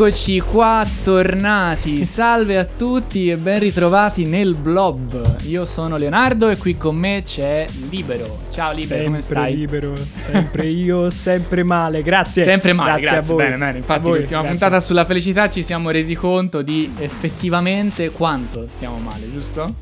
Eccoci qua, tornati. Salve a tutti e ben ritrovati nel blob. Io sono Leonardo e qui con me c'è Libero. Ciao Libero, sempre come stai? libero, sempre io, sempre male. Grazie. Sempre male, grazie. a voi. Bene, bene. Infatti, voi, l'ultima grazie. puntata sulla felicità ci siamo resi conto di effettivamente quanto stiamo male, giusto?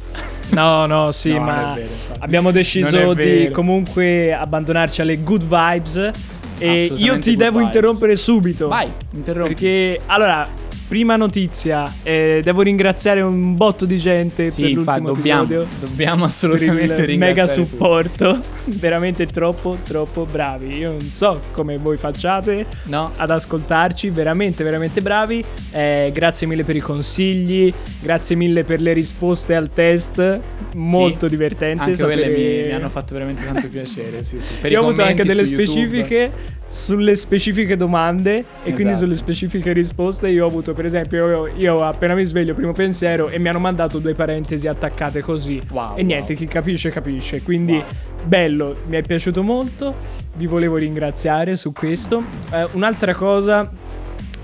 No, no, sì, No, ma vero, abbiamo deciso di comunque abbandonarci alle good vibes. E io ti devo vibes. interrompere subito. Vai, interrompi. Perché, allora, prima notizia, eh, devo ringraziare un botto di gente sì, per infatti, l'ultimo dobbiamo, dobbiamo per assolutamente il ringraziare mega supporto. Veramente troppo, troppo bravi. Io non so come voi facciate No, ad ascoltarci, veramente, veramente bravi. Eh, grazie mille per i consigli, grazie mille per le risposte al test, molto Sì, divertente. anche quelle sapere- mi, mi hanno fatto veramente tanto piacere. Sì, sì. Per Io ho avuto anche delle YouTube. specifiche sulle specifiche domande e quindi Esatto. sulle specifiche risposte io ho avuto per esempio io, io appena mi sveglio primo pensiero e mi hanno mandato due parentesi attaccate così Wow, e niente wow. chi capisce capisce quindi Wow. bello mi è piaciuto molto vi volevo ringraziare su questo Eh, un'altra cosa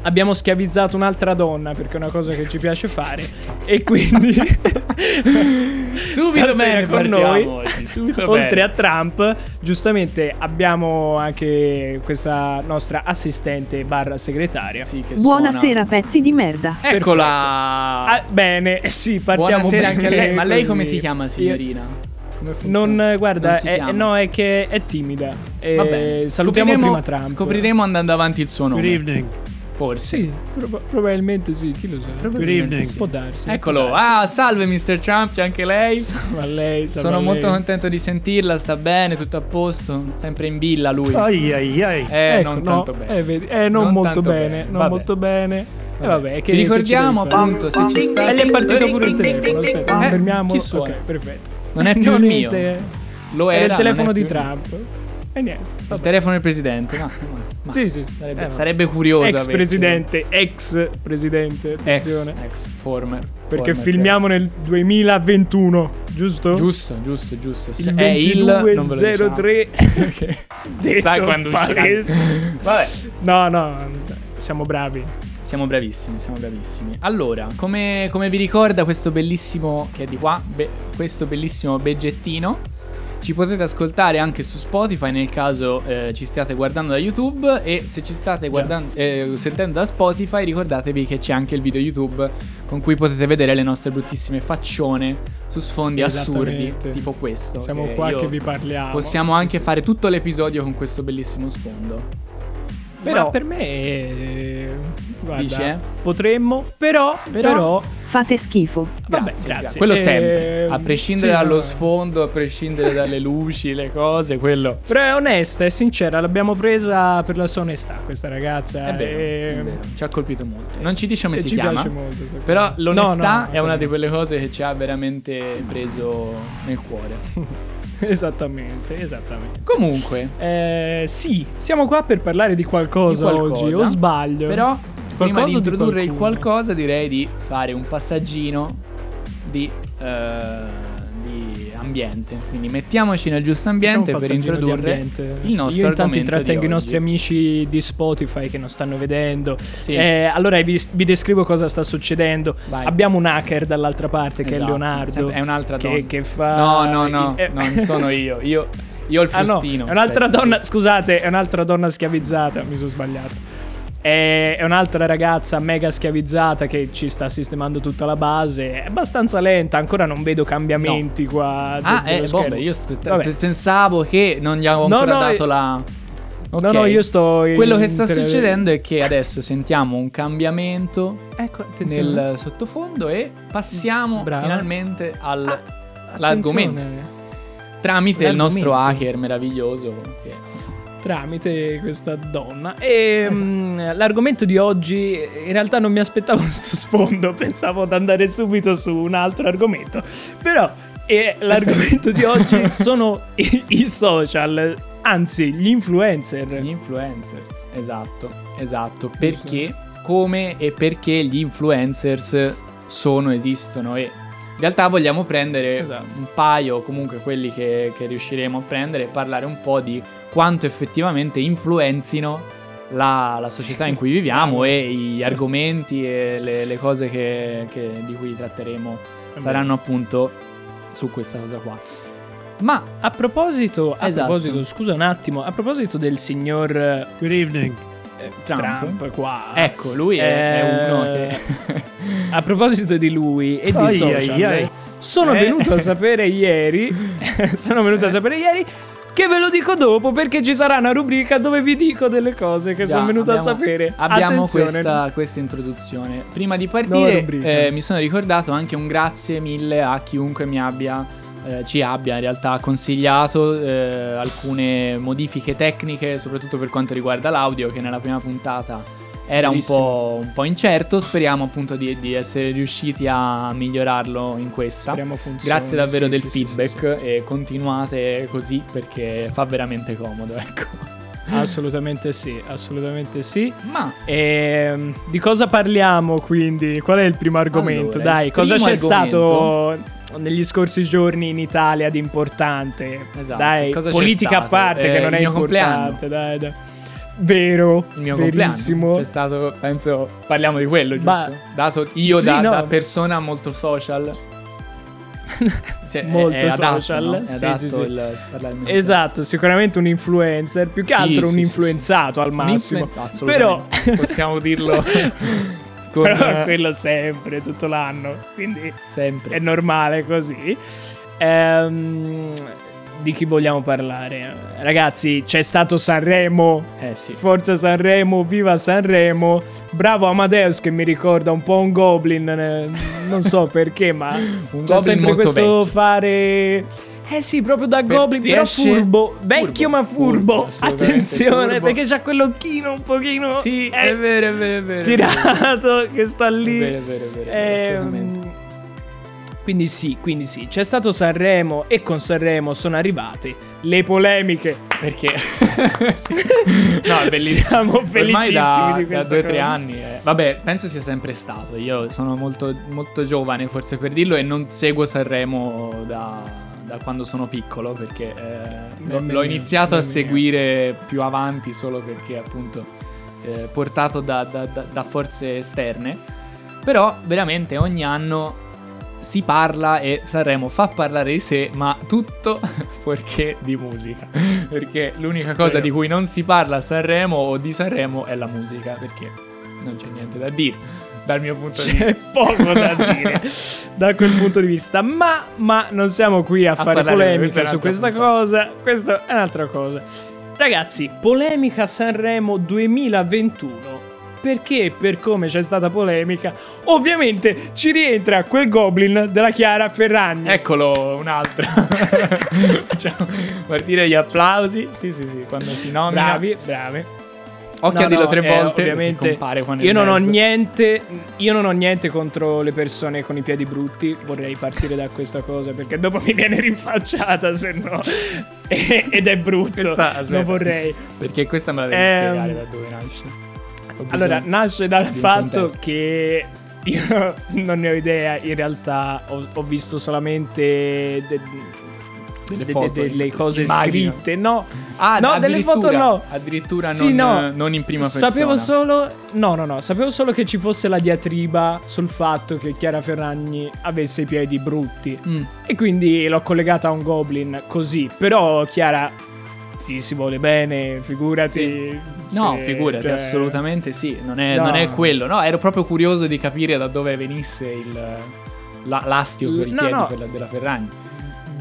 abbiamo schiavizzato un'altra donna perché è una cosa che ci piace fare e quindi Subito bene con partiamo noi oggi, subito oltre bene. a Trump giustamente abbiamo anche questa nostra assistente barra segretaria Sì, che Buonasera pezzi di merda. suona. Eccola. Ah, bene eh sì partiamo Buonasera bene anche a lei. Ma lei come si chiama, Io- signorina? Come non funziona? guarda Non è, chiama. no è che è timida Eh, Vabbè, salutiamo prima Trump Scopriremo andando avanti il suo nome. Good evening. Forse. sì prob- probabilmente sì chi lo sa Probabilmente evening. sì. può darsi Eccolo. può darsi. Ah, salve Mr. Trump, c'è anche lei. ma lei sa, Sono molto lei- contento di sentirla, sta bene, tutto a posto, sempre in villa lui. Ai ai ai. Eh, Ecco, non no, tanto bene. eh, vedi, eh, non, Non molto bene, bene, non vabbè. molto bene. E vabbè, che Vi ricordiamo che appunto se ci sta E gli è partito pure il telefono. Aspetta, Eh, fermiamo. chi suona? Ok, perfetto. Non è più No, il mio. niente. Lo Era era, il telefono non di il mio. E niente. Il vabbè. telefono del presidente. No, ma- ma Sì, sì. Sarebbe, Eh, sarebbe curioso. Ex presidente, ex presidente, Ex, ex, former. Perché former filmiamo nel 2021, giusto? Giusto, giusto, giusto. Il è il non ve lo diciamo. 2203. Chissà Detto quando palese. Vabbè, No, no, siamo bravi. siamo bravissimi, siamo bravissimi. Allora, come, come vi ricorda questo bellissimo che è di qua, be- questo bellissimo beggettino ci potete ascoltare anche su Spotify nel caso eh, ci stiate guardando da YouTube e se ci state guardando, eh, sentendo da Spotify ricordatevi che c'è anche il video YouTube con cui potete vedere le nostre bruttissime faccione su sfondi assurdi tipo questo. Siamo che qua che vi parliamo. Possiamo anche fare tutto l'episodio con questo bellissimo sfondo. Però Però, per me eh, guarda, Dici, eh? potremmo, però Però- però, Fate schifo. vabbè, grazie, grazie. Quello Eh, sempre. A prescindere sì, dallo no. sfondo, a prescindere dalle luci, le cose, quello. Però è onesta, è sincera, l'abbiamo presa per la sua onestà questa ragazza. È vero, e- è vero. Ci ha colpito molto. Non ci dice come e si ci chiama. piace molto. Però me. l'onestà No, no, è una di quelle cose che ci ha veramente preso nel cuore. Esattamente, esattamente. Comunque, Eh, sì, siamo qua per parlare di qualcosa, Di qualcosa. oggi, o sbaglio? però, prima di introdurre il qualcosa, direi di fare un passaggino di, eh, di ambiente. Quindi mettiamoci nel giusto ambiente per introdurre il nostro Io intanto intrattengo i nostri amici di Spotify che non stanno vedendo. Sì. Eh, allora vi, vi descrivo cosa sta succedendo. Vai. Abbiamo un hacker dall'altra parte che è Esatto, Leonardo. è un'altra che, donna. che fa. No, no, no, eh, non sono io. Io, io ho il Ah no, frustino. è un'altra aspetta. donna, scusate, è un'altra donna schiavizzata, mi sono sbagliato. È, un'altra ragazza mega schiavizzata che ci sta sistemando tutta la base. È abbastanza lenta, ancora non vedo cambiamenti qua. Ah, eh, schermo. io Vabbè. pensavo che non gli avevo No, ancora no, dato eh, la. No, Ok. no, io sto. Quello che sta succedendo è che adesso sentiamo un cambiamento Ecco, nel sottofondo e passiamo Brava. finalmente al- Ah, all'argomento. tramite il nostro L'argomento. hacker meraviglioso. Che... Tramite questa donna. E Esatto. mm, l'argomento di oggi, in realtà non mi aspettavo questo sfondo, pensavo di andare subito su un altro argomento. Però eh, l'argomento di oggi sono i, i social, anzi gli influencer. Gli influencers, esatto, esatto. Perché, come e perché gli influencers sono, esistono e realtà vogliamo prendere Esatto. un paio, comunque quelli che, che riusciremo a prendere e parlare un po' di quanto effettivamente influenzino la, la società in cui viviamo e gli argomenti e le, le cose che- che- di cui tratteremo saranno appunto su questa cosa qua. Ma A proposito, a Esatto. proposito, scusa un attimo, a proposito del signor Good evening. Trump, Trump, qua. ecco, lui è, è Eh, uno che... A proposito di lui e di Ai, social, ai, ai. sono Eh. venuto a sapere ieri, sono venuto a sapere ieri che ve lo dico dopo perché ci sarà una rubrica dove vi dico delle cose che Già, sono venuto abbiamo- a sapere. Abbiamo questa, questa introduzione. Prima di partire, eh, mi sono ricordato anche un grazie mille a chiunque mi abbia, eh, ci abbia in realtà consigliato eh, alcune modifiche tecniche, soprattutto per quanto riguarda l'audio, che nella prima puntata era un po', un po' incerto. Speriamo appunto di, di essere riusciti a migliorarlo in questa. Funzioni. Grazie davvero Sì, del sì, feedback sì, e continuate così perché fa veramente comodo, ecco. Assolutamente sì, assolutamente sì. Ma Ehm, di cosa parliamo quindi? Qual è il primo argomento? Allora, Dai, cosa c'è argomento- stato negli scorsi giorni in Italia di importante? Esatto, Dai, cosa politica a parte Eh, che non è importante, dai, dai. Vero, Il mio verissimo. compleanno. C'è stato, penso, parliamo di quello, Ma- giusto? Dato io Sì, da, no. da persona molto social. Cioè, è- Molto è adatto, social, no? È sì, adatto sì, sì. il Esatto, sicuramente un influencer, più che altro un influenzato al massimo. Un influ- assolutamente. possiamo dirlo con Però quello sempre, tutto l'anno, quindi sempre. è normale così. Ehm, di chi vogliamo parlare? Ragazzi, c'è stato Sanremo. Eh sì. Forza Sanremo, viva Sanremo. Bravo Amadeus che mi ricorda un po' un goblin, eh, non so perché, ma Un c'è goblin sempre questo vecchio. fare Eh sì, proprio da Per- goblin, però riesce- furbo, vecchio furbo, ma furbo. furbo, Attenzione, furbo. perché c'ha quell'occhino un pochino Sì, eh, è vero, è vero, è vero. tirato che sta lì. È vero, è vero, è vero, assolutamente. quindi sì, quindi sì, c'è stato Sanremo e con Sanremo sono arrivate le polemiche. Perché? No, è bellissimo. Siamo felicissimi da, di da questa due o tre anni. eh. Vabbè, penso sia sempre stato. Io sono molto, molto giovane, forse per dirlo, e non seguo Sanremo da, da quando sono piccolo. Perché eh, l'ho, iniziato a seguire più avanti solo perché, appunto, eh, portato da, da- da- da forze esterne. Però, veramente, ogni anno si parla e Sanremo fa parlare di sé, ma tutto fuorché di musica. Perché l'unica cosa di cui non si parla a Sanremo o di Sanremo è la musica, perché non c'è niente da dire dal mio punto di C'è vista. poco da dire da quel punto di vista, ma, ma non siamo qui a, A fare polemica su un'altra questa puntata. cosa. Questa è un'altra cosa. Ragazzi, polemica Sanremo 2021. Perché e per come c'è stata polemica, ovviamente ci rientra quel goblin della Chiara Ferragni. Eccolo, un altro. Facciamo partire gli applausi. Sì, sì, sì, quando si nomina. bravi, bravi. Occhio No, a dirlo no, tre eh, volte. ovviamente perché compare qua nel Io non ho niente. Io non ho niente contro le persone con i piedi brutti. Vorrei partire da questa cosa perché dopo mi viene rinfacciata, se no. Ed è brutto. Questa- aspetta. non vorrei. Perché questa me la devi Ehm, spiegare da dove nasce. Allora, nasce dal fatto contesto. che io non ne ho idea. In realtà ho, ho visto solamente de- Delle de- de- delle cose immagino. scritte. No, Ah, no, delle foto no. Addirittura non, Sì, no. non in prima persona. Sapevo solo. No, no, no. Sapevo solo che ci fosse la diatriba sul fatto che Chiara Ferragni avesse i piedi brutti. Mm. E quindi l'ho collegata a un goblin così. Però Chiara ti si vuole bene, figurati. No, se- figurati, cioè- assolutamente sì. Non è, No. non è quello. No, ero proprio curioso di capire da dove venisse il, la- l'astio per i No, piedi no. quella della Ferragni.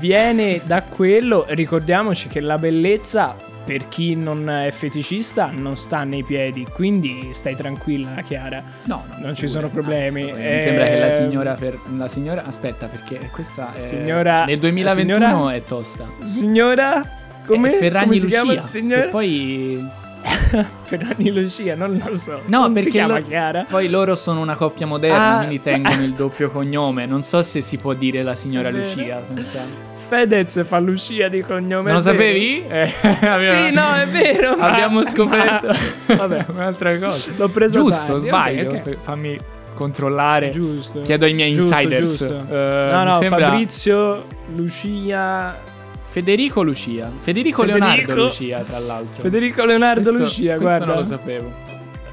Viene da quello. Ricordiamoci che la bellezza. Per chi non è feticista non sta nei piedi, quindi stai tranquilla Chiara. No, no, Non ci sono problemi. anzi, mi sembra che la Eh, signora, Fer- la signora. Aspetta, perché questa è. Signora- Nel 2021 signora- è tosta. Signora? Come? È Ferragni come si Lucia. E poi. Ferragni Lucia, non lo so. No, non perché lo- Chiara. Poi loro sono una coppia moderna, Ah. quindi tengono il doppio cognome. Non so se si può dire la signora. Lucia senza. Fedez fa Lucia di cognome. Non lo sapevi? Eh, Sì, no, è vero. ma- Abbiamo scoperto. ma- Vabbè, un'altra cosa. L'ho preso Giusto, tardi, sbaglio. ok, ok. F- Fammi controllare. Giusto. Chiedo ai miei Giusto, insiders. giusto. Eh, no, no, sembra Fabrizio, Lucia. Federico Lucia. Federico, Federico- Leonardo Lucia, tra l'altro. Federico Leonardo Questo- Lucia, questo guarda. non lo sapevo.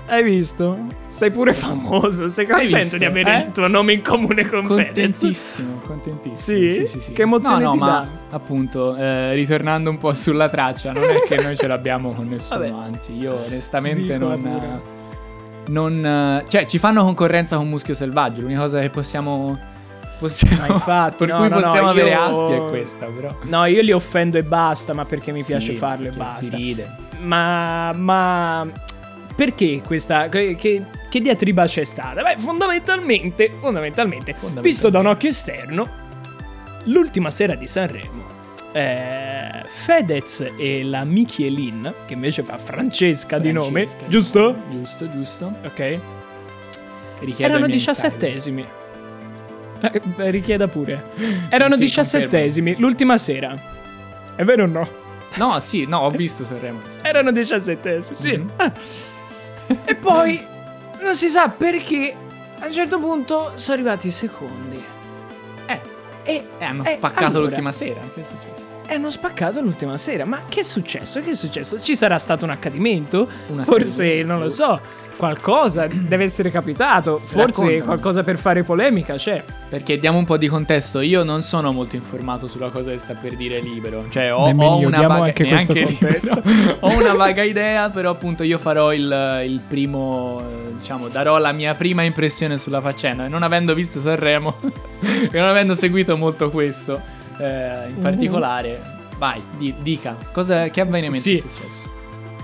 Hai visto? Sei pure famoso. Sei contento di avere eh? il tuo nome in comune con Fedez? Contentissimo, contentissimo. Sì? Che emozione no, no, ma dà? appunto, eh, ritornando un po' sulla traccia, non è che noi ce l'abbiamo con nessuno, Vabbè. anzi, io onestamente Svicola non... non cioè, ci fanno concorrenza con Muschio Selvaggio, l'unica cosa che possiamo... possiamo Ma infatti, per no, cui no, no, possiamo avere io- asti è questa, però. No, io li offendo e basta, ma perché mi piace Sì, farlo e basta. Si ride. Ma, ma perché questa che, che, che diatriba c'è stata? Beh, fondamentalmente, fondamentalmente, Fondamentalmente. visto da un occhio esterno, l'ultima sera di Sanremo, eh, Fedez e la Michelin, che invece fa Francesca, di nome, Francesca. giusto? Giusto, giusto. Ok. Richiedo Erano diciassettesimi. Eh, beh, richieda pure. Erano Sì, diciassettesimi l'ultima sera. È vero o no? No, sì, no, ho visto Sanremo. Erano diciassettesimi, sì. Mhm. Ah. E poi non si sa perché a un certo punto sono arrivati i secondi. Eh, E eh, hanno eh, spaccato allora, l'ultima sera. Che è successo? E hanno spaccato l'ultima sera. Ma che è successo? Che è successo? Ci sarà stato un accadimento? Un Forse, accadimento. non lo so, qualcosa deve essere capitato. Forse Raccontami. qualcosa per fare polemica c'è. Perché diamo un po' di contesto, io non sono molto informato sulla cosa che sta per dire libero. Cioè, ho, ho una vaga anche ho una vaga idea, però appunto io farò il, il primo, diciamo, darò la mia prima impressione sulla faccenda. E non avendo visto Sanremo e non avendo seguito molto questo eh, in Mhm. particolare, vai, di- dica, cosa, che avvenimento Sì. è successo?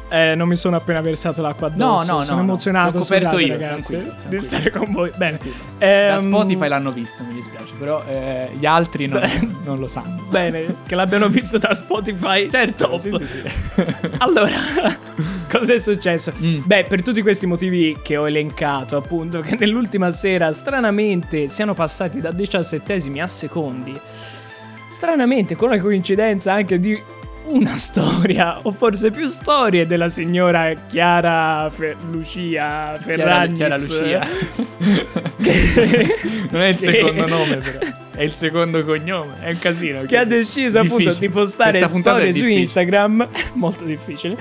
Eh, non mi sono appena versato l'acqua No, addosso. no, sono no, no. emozionato. L'ho coperto scusate, io, ragazzi, tranquillo, di tranquillo. stare con voi. Bene. Da Ehm, Spotify l'hanno visto, mi dispiace, però eh, gli altri non, non lo sanno. Bene, che l'abbiano visto da Spotify. Certo. Sì, sì, sì. Allora, cosa è successo? Mm. Beh, per tutti questi motivi che ho elencato, appunto, che nell'ultima sera stranamente siano passati da diciassettesimi a secondi. Stranamente, con la coincidenza anche di una storia, o forse più storie, della signora Chiara Fe- Lucia Ferragni. Chiara Lucia. Che- non è il che- secondo nome, però. È il secondo cognome. È un casino. che ha deciso appunto Difficile. di postare storie su. Instagram, molto difficile,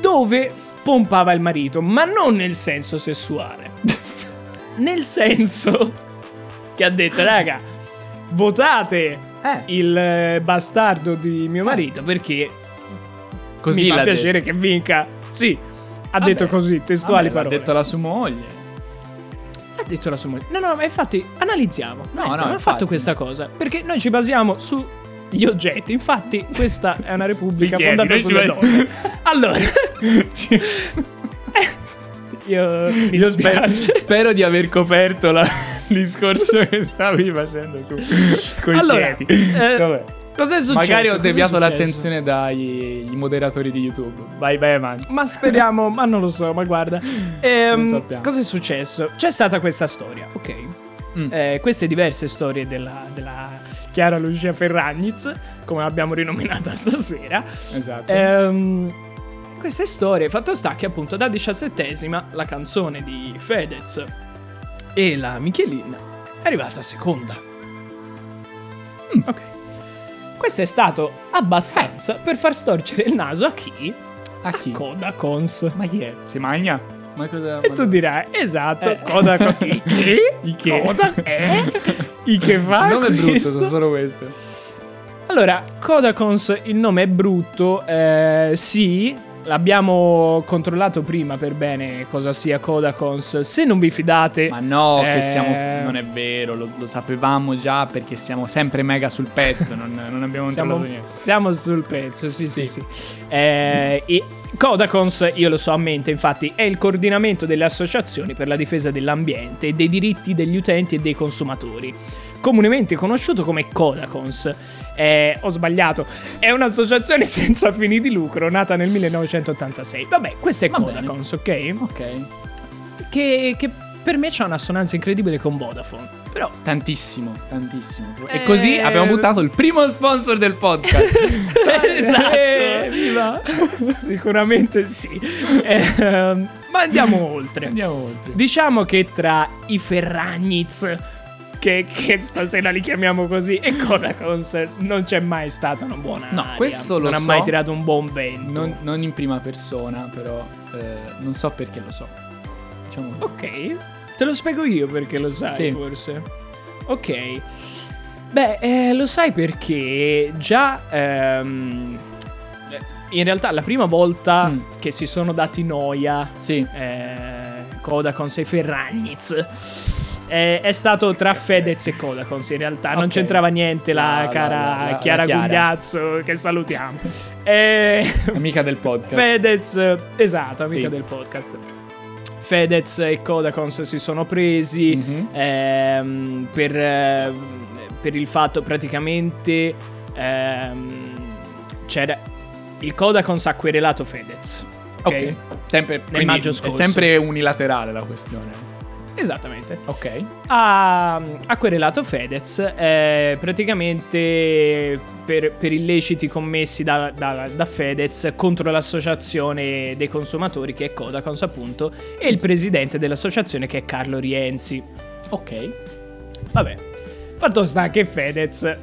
dove pompava il marito, ma non nel senso sessuale. nel senso che ha detto, raga, votate Eh, il eh, bastardo di mio marito perché così mi fa piacere che vinca. Sì, ha Vabbè. detto così, detto. testuali Vabbè, parole. detto la sua moglie. Ha detto la sua moglie. No, no, ma infatti analizziamo. No, analizziamo. no, ha infatti. fatto questa cosa perché noi ci basiamo sugli oggetti. Infatti, questa è una repubblica chiedi, fondata sulle donne. Allora, io mi Io spero, spero di aver coperto la- il discorso che stavi facendo tu. Coi Allora, eh. Cos'è successo? Magari ho Cos'è deviato l'attenzione dai moderatori di YouTube. Vai, vai avanti. Ma speriamo, ma non lo so, ma guarda. Ehm, Non sappiamo. Cosa è successo? C'è stata questa storia, ok? Mm. Eh, queste diverse storie della, della Chiara Lucia Ferragnez, come l'abbiamo rinominata stasera. Esatto. Ehm, queste storie, fatto sta che appunto da diciassettesima la canzone di Fedez e la Michelin è arrivata seconda. Mm, ok. Questo è stato abbastanza per far storcere il naso a chi? a chi? Coda Cons. Ma chi è? Si magna? Ma cosa? E tu dirai, esatto, Eh. Coda Cons. I che? I che? Coda? Eh? I che fa Il nome è brutto, questo? sono solo questo. Allora, Kodakons, il nome è brutto, eh, sì, l'abbiamo controllato prima per bene cosa sia Kodakons. Se non vi fidate, Ma no, Eh. che siamo. Non è vero, lo, lo sapevamo già perché siamo sempre mega sul pezzo. non, non abbiamo siamo, controllato niente. siamo sul pezzo, sì, sì, Sì. sì. Eh, e Kodakons, io lo so a mente, infatti, è il coordinamento delle associazioni per la difesa dell'ambiente e dei diritti degli utenti e dei consumatori. Comunemente conosciuto come Kodakons. Eh, ho sbagliato. È un'associazione senza fini di lucro nata nel 1986. Vabbè, questo è Va bene. Kodakons, ok? Ok. Che, che per me c'ha un'assonanza incredibile con Vodafone. Però Tantissimo, tantissimo. Eh, E così abbiamo buttato il primo sponsor del podcast. esatto. Eh, viva. Sicuramente sì. Ehm, ma andiamo oltre. Andiamo oltre. Diciamo che tra i Ferragnez che, che stasera li chiamiamo così. E Kodakons non c'è mai stata una buona No, aria. questo lo Non ha so. mai tirato un buon vento. Non, non in prima persona, però eh, non so perché lo so. Diciamo così. Ok, te lo spiego io perché lo sai, Sì. forse. Ok. Beh, eh, lo sai perché già... ehm, in realtà la prima volta Mm. che si sono dati noia Sì. eh, Kodakons e Ferragnez eh, è stato tra Fedez e Kodakons in realtà non Ok. c'entrava niente la, La- cara la- la Chiara Chiara. Gugliazzo che salutiamo eh, Amica del podcast. Fedez, esatto, amica Sì. del podcast. Fedez e Kodakons si sono presi Mhm. ehm, per, eh, per il fatto praticamente ehm, c'era il Kodakons ha querelato Fedez. Ok? Ok. Sempre, quindi maggio è scorso. sempre unilaterale la questione. Esattamente. Ok. ha, ha querelato Fedez eh, praticamente per, per illeciti commessi da, da- da Fedez contro l'associazione dei consumatori che è Kodakons appunto e il presidente dell'associazione che è Carlo Rienzi. Ok. Vabbè, fatto sta che Fedez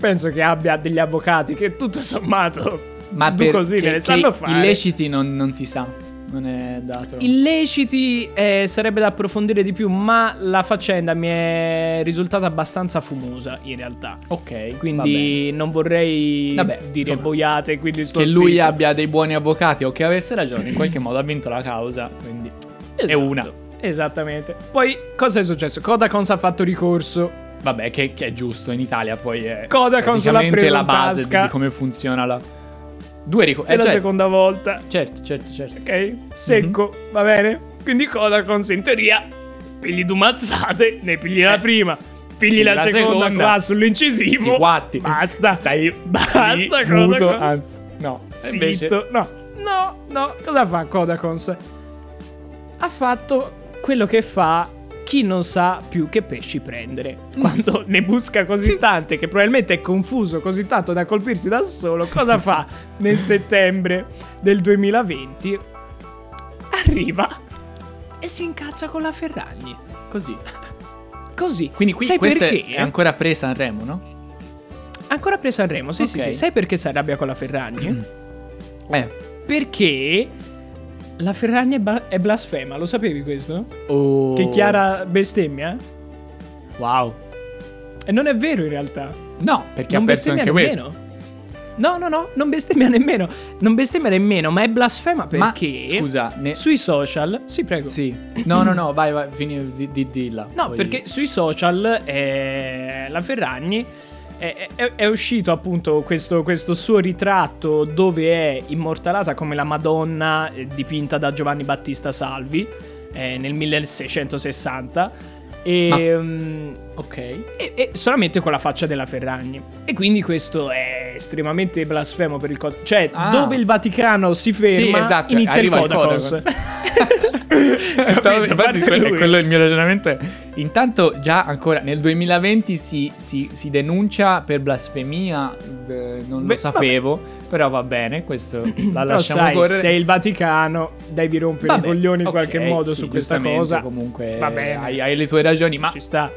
penso che abbia degli avvocati che tutto sommato Ma tu così che- ne sanno fare. illeciti non, non si sa. Non è dato. Illeciti eh, sarebbe da approfondire di più, ma la faccenda mi è risultata abbastanza fumosa in realtà. Ok. Quindi non vorrei Vabbè, dire insomma, boiate, quindi che lui zitto. abbia dei buoni avvocati o che avesse ragione, in qualche modo ha vinto la causa. Quindi è Esatto, una. Esattamente. Poi cosa è successo? Kodakons ha fatto ricorso. Vabbè, che, che è giusto in Italia, poi è Kodakons l'ha preso la base tasca. di come funziona la. Due ricorsi. È la seconda volta. Certo, certo, certo. Ok? Secco, Mhm. va bene? Quindi Kodakons in teoria pigli due mazzate, ne pigli la Eh. prima. Pigli la, La seconda, seconda. qua sull'incisivo. Ti guatti. Basta. Stai Basta, Kodakons. anzi, no. E invece- Zitto. No, no, no. Cosa fa Kodakons? Ha fatto quello che fa chi non sa più che pesci prendere. Mm. Quando ne busca così tante che probabilmente è confuso così tanto da colpirsi da solo, cosa fa nel settembre del 2020? Arriva e si incazza con la Ferragni. Così. Così. Quindi qui Sai questa è- perché? è ancora presa a Sanremo, no? Ancora presa a Remo, sì, sì, Ok. sì. Sai perché si arrabbia con la Ferragni? Eh. Perché la Ferragni è, ba- è blasfema, lo sapevi questo? Oh. Che Chiara bestemmia? Wow. E non è vero in realtà. No, perché non ha perso anche questo. nemmeno. No, no, no, non bestemmia nemmeno. Non bestemmia nemmeno, ma è blasfema Ma perché scusa, ne... sui social, sì, prego. Sì. No, no, no, vai, vai, fini di, di, dilla. No, Poi- perché sui social eh, la Ferragni è, è- è uscito appunto questo, questo suo ritratto dove è immortalata come la Madonna eh, dipinta da Giovanni Battista Salvi eh, nel 1660 e, Ma- mm, Ok. e- e solamente con la faccia della Ferragni. E quindi questo è estremamente blasfemo per il codice. Cioè, Ah. dove il Vaticano si ferma, Sì, esatto, inizia il arriva il Codacons. Stavo- infatti, quello, quello è il mio ragionamento. è- Intanto, già ancora nel 2020 si, si- si denuncia per blasfemia. eh, non Beh, lo sapevo, però va bene. Questo la lasciamo sai, correre. sei il Vaticano, devi rompere Vabbè, i coglioni in ok, qualche modo sì, su questa cosa. Comunque, Va bene. Hai, hai le tue ragioni, ma Ci sta.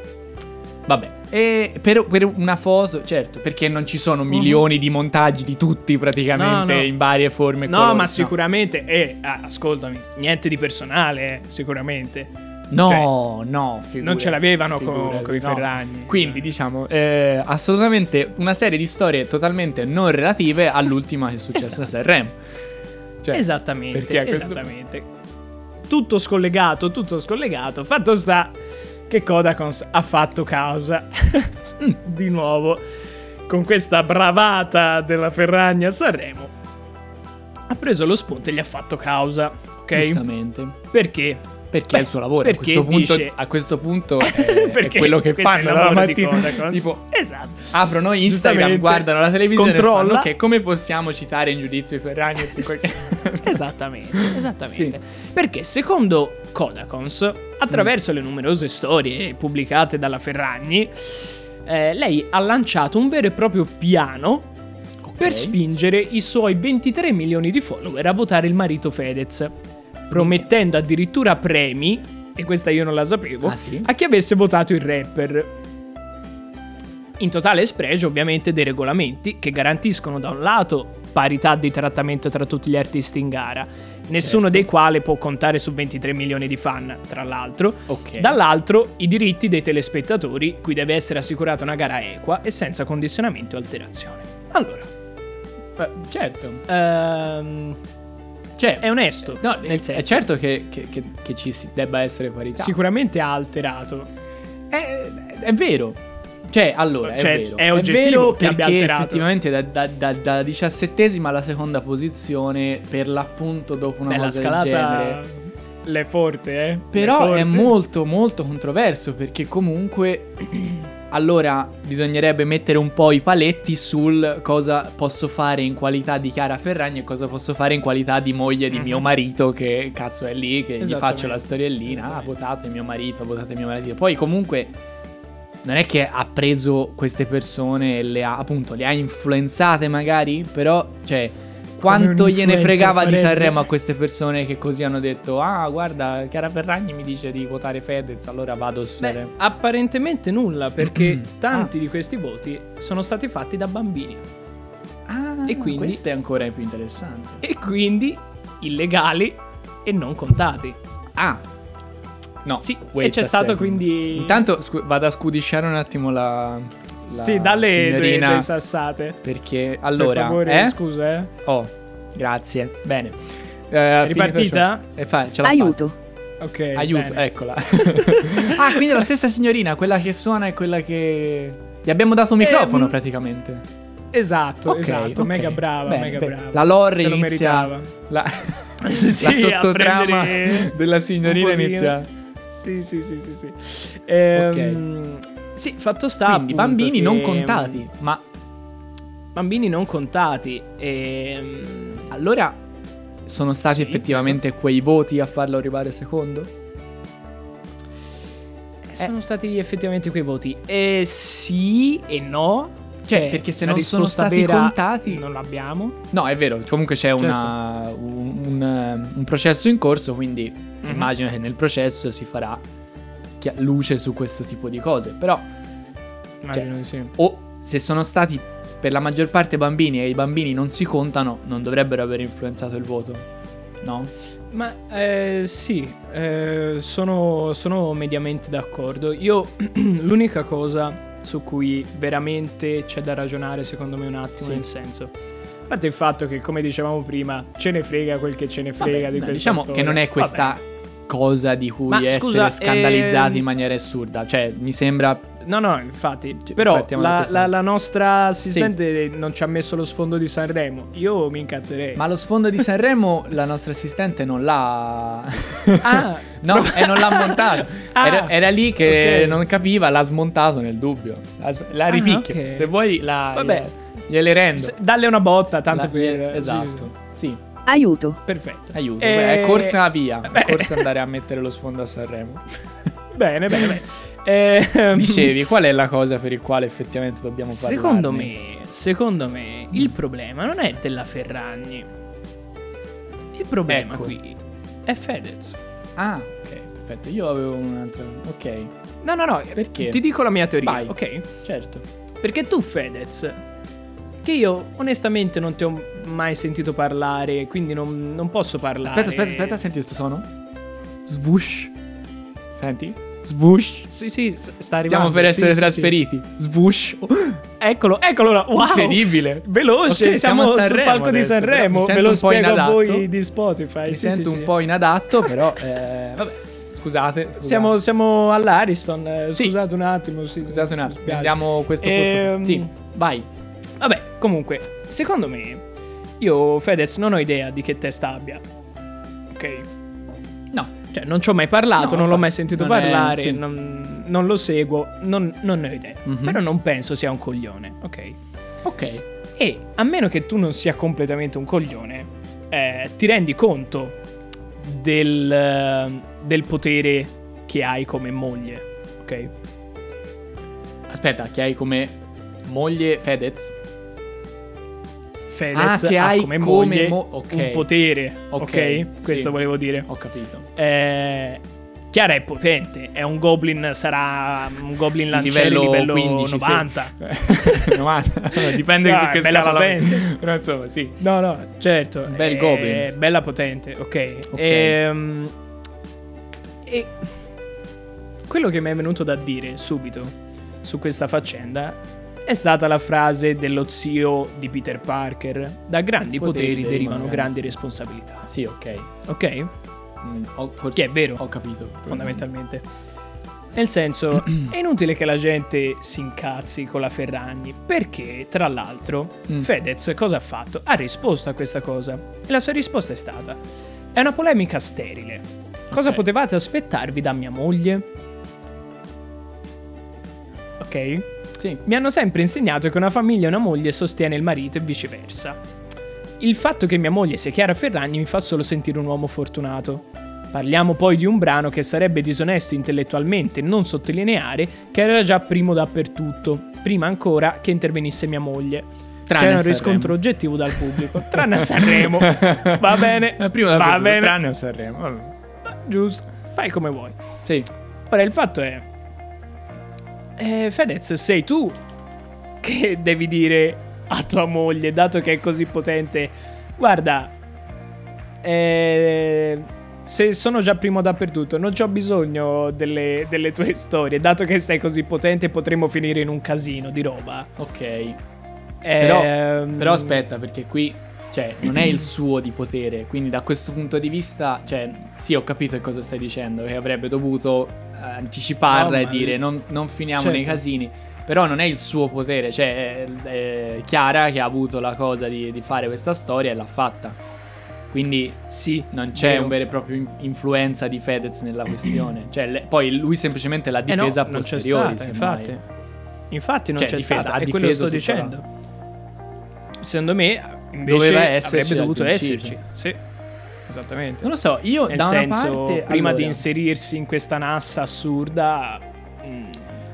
Vabbè. E per, per una foto, certo, perché non ci sono milioni di montaggi di tutti praticamente No, no. in varie forme. e No, colori, ma sicuramente. Eh, ah, ascoltami, niente di personale, eh, sicuramente. No, no, figurati, non ce l'avevano con- con i no. Ferragni. Quindi, diciamo, eh, assolutamente una serie di storie totalmente non relative all'ultima che è successa a Sanremo. Cioè, esattamente. a questo- Esattamente. Tutto scollegato, tutto scollegato. Fatto sta che Kodakons ha fatto causa. di nuovo. Con questa bravata della Ferragni a Sanremo. Ha preso lo spunto e gli ha fatto causa. Ok? Giustamente. Perché? Perché è il suo lavoro. A questo, punto, dice- a questo punto è, è quello che fanno la mattina. Tipo, esatto. aprono Instagram, guardano la televisione e controlla. fanno ok, come possiamo citare in giudizio i Ferragni? qualche- Esattamente, esattamente. Perché secondo Kodakons, attraverso le numerose storie pubblicate dalla Ferragni, eh, lei ha lanciato un vero e proprio piano per spingere i suoi 23 milioni di follower a votare il marito Fedez, promettendo addirittura premi, e questa io non la sapevo, Ah, sì? a chi avesse votato il rapper. in totale spregio ovviamente dei regolamenti che garantiscono da un lato parità di trattamento tra tutti gli artisti in gara, nessuno Certo. dei quali può contare su 23 milioni di fan, tra l'altro, Ok. dall'altro i diritti dei telespettatori, cui deve essere assicurata una gara equa e senza condizionamento o alterazione. Allora, Eh, certo. ehm, Cioè, è onesto, No, nel è senso. certo che, che- che- che ci debba essere parità. Sicuramente ha alterato. È, è vero. Cioè, allora, Cioè, è vero. è oggettivo vero che abbia perché effettivamente da, da, da, da diciassettesima alla seconda posizione, per l'appunto dopo una Beh, cosa del genere... scalata l'è forte, eh. Però L'è è forte. molto molto controverso perché comunque allora bisognerebbe mettere un po' i paletti sul cosa posso fare in qualità di Chiara Ferragni e cosa posso fare in qualità di moglie di Mhm. mio marito che cazzo è lì, che gli faccio la storiellina, ah votate mio marito, votate mio marito. Poi comunque non è che ha preso queste persone e le ha appunto le ha influenzate magari, però cioè quanto gliene fregava di farebbe. Sanremo a queste persone che così hanno detto Ah guarda Chiara Ferragni mi dice di votare Fedez Allora vado su Beh, Sanremo apparentemente nulla, perché Mm. tanti Ah. di questi voti sono stati fatti da bambini. Ah e quindi- questo è ancora più interessante E quindi illegali e non contati. Ah No Sì, e c'è stato second. quindi... Intanto scu- vado a scudisciare un attimo la, la sì, dalle due, signorina due sassate. Perché per allora favore, eh? scusa, eh. Oh Grazie Bene Eh, ripartita? E fa, ce l'ha Aiuto. Ok. fatta. Aiuto bene. eccola Ah quindi è la stessa signorina Quella che suona e quella che Gli abbiamo dato un microfono Ehm, praticamente Esatto, Ok, esatto. ok. Mega brava, Bene, mega bene. brava. La lore Se lo inizia. La, Sì, la sottotrama prendere della signorina inizia Sì, sì, sì, sì, sì. Ehm, Sì, fatto sta Quindi bambini che- non contati Ma Bambini non contati. Ehm, allora Sono stati Sì. effettivamente quei voti a farlo arrivare secondo? Sono stati effettivamente quei voti. E sì e no. Cioè, perché se non sono stati contati- Non l'abbiamo. No è vero Comunque c'è Certo. una, un, un, eh, un processo in corso Quindi Mhm. immagino che nel processo si farà luce su questo tipo di cose Però Immagino di sì. o se sono stati per la maggior parte bambini e i bambini non si contano, non dovrebbero aver influenzato il voto. No? Ma eh, sì, eh, sono, sono mediamente d'accordo. Io l'unica cosa su cui veramente c'è da ragionare secondo me un attimo Sì. nel senso. A parte il fatto che come dicevamo prima ce ne frega quel che ce ne frega Vabbè, di questa diciamo storia. che non è questa Vabbè. Cosa di cui Ma essere scusa, scandalizzati ehm, in maniera assurda. Cioè, mi sembra No, no, infatti. Cioè, però la, la- la nostra assistente non ci ha messo lo sfondo di Sanremo. Io mi incazzerei. Ma lo sfondo di Sanremo la nostra assistente non l'ha Ah, No, e non l'ha montato. Ah, era, era lì che ok. non capiva, l'ha smontato nel dubbio. La, la ripicchio. ok. Se vuoi la Vabbè. gliele rendo. se- dalle una botta, tanto per... Esatto. Sì. Aiuto. Perfetto. Aiuto, Eh, beh, è corsa via. beh. È corsa andare a mettere lo sfondo a Sanremo. Bene, bene, bene. Ehm, Dicevi, qual è la cosa per il quale effettivamente dobbiamo parlare? Secondo me, secondo me, il problema non è della Ferragni. Il problema Ecco. qui è Fedez. Ah, ok, perfetto. Io avevo un'altra. Ok, No, no, no. Perché? Ti dico la mia teoria, Vai. ok? certo. Perché tu, Fedez, che io onestamente non ti ho mai sentito parlare, quindi non, non posso parlare. Aspetta, aspetta, aspetta, senti questo suono? Swoosh. Senti? Swoosh. Sì, sì, sta arrivando. Stiamo per sì, essere sì, trasferiti. Swoosh. Oh, sì. Eccolo, eccolo là. Wow. Incredibile. Veloce, Ok, siamo, siamo a sul palco di adesso, però Sanremo. mi Ve sento lo un po' spiego a inadatto. voi di Spotify. Mi sì, sento sì, un sì. po' inadatto, però. eh, vabbè, scusate. scusate. Siamo, siamo all'Ariston. eh, Sì. Scusate un attimo. sì, Scusate un attimo. spiace. Andiamo questo Ehm, posto. Sì, vai. Vabbè, comunque, secondo me, io Fedez non ho idea di che testa abbia. Ok? No. Cioè, non ci ho mai parlato, No, non l'ho infatti, mai sentito non è- parlare, sì. non, non lo seguo, non, non ne ho idea. Mhm. Però non penso sia un coglione, ok? Ok. E a meno che tu non sia completamente un coglione, eh, ti rendi conto del, eh, del potere che hai come moglie, ok? Aspetta, che hai come moglie Fedez? Fedez Ah, che ha hai come, come moglie mo- ok. un potere, ok? Ok, Questo sì. volevo dire. Ho capito. Eh, Chiara è potente, è un goblin, sarà un goblin lanciere livello livello, 15, sì. 90. 90. Dipende No, su è che bella scala la- potente. Però insomma, sì. No, no, certo. Un bel è goblin. Bella potente, ok. Ok. Ehm, e quello che mi è venuto da dire subito su questa faccenda è stata la frase dello zio di Peter Parker. Da grandi poteri, Poteri derivano grandi responsabilità. Sì, ok. Ok? Mm, ho, forse- Che è vero. Ho capito. Fondamentalmente. Nel senso, è inutile che la gente si incazzi con la Ferragni, perché, tra l'altro, Mm. Fedez cosa ha fatto? Ha risposto a questa cosa. E la sua risposta è stata: È una polemica sterile. Cosa Ok. potevate aspettarvi da mia moglie? Ok? Sì. Mi hanno sempre insegnato che una famiglia e una moglie sostiene il marito e viceversa. Il fatto che mia moglie sia Chiara Ferragni mi fa solo sentire un uomo fortunato. Parliamo poi di un brano che sarebbe disonesto intellettualmente non sottolineare che era già primo dappertutto, prima ancora che intervenisse mia moglie. Tranne C'era un riscontro oggettivo dal pubblico, tranne a Sanremo. Va bene, Prima va bene, tranne a Sanremo. vabbè. giusto, fai come vuoi. Sì. Ora il fatto è. Eh, Fedez, sei tu che devi dire a tua moglie, dato che è così potente, guarda, eh, se sono già primo dappertutto, non ho bisogno delle, delle tue storie, dato che sei così potente potremmo finire in un casino di roba. Ok. Però, Ehm, però aspetta, perché qui, cioè, non è il suo di potere. Quindi da questo punto di vista, cioè, sì, ho capito che cosa stai dicendo. Che avrebbe dovuto eh, anticiparla No, e dire non, non finiamo Certo. nei casini. Però non è il suo potere. Cioè, è, è Chiara che ha avuto la cosa di, di fare questa storia e l'ha fatta. Quindi Sì, non c'è un vero e proprio in- influenza di Fedez nella questione. Cioè, le- poi lui semplicemente l'ha Eh no, difesa a posteriori. stata, infatti. Infatti non Cioè, c'è difesa, stata, è quello che sto tutta la- dicendo. Secondo me invece Doveva esserci avrebbe dovuto esserci. Sì. Esattamente. Non lo so, io Nel da senso, una parte prima di allora- inserirsi in questa nassa assurda mm,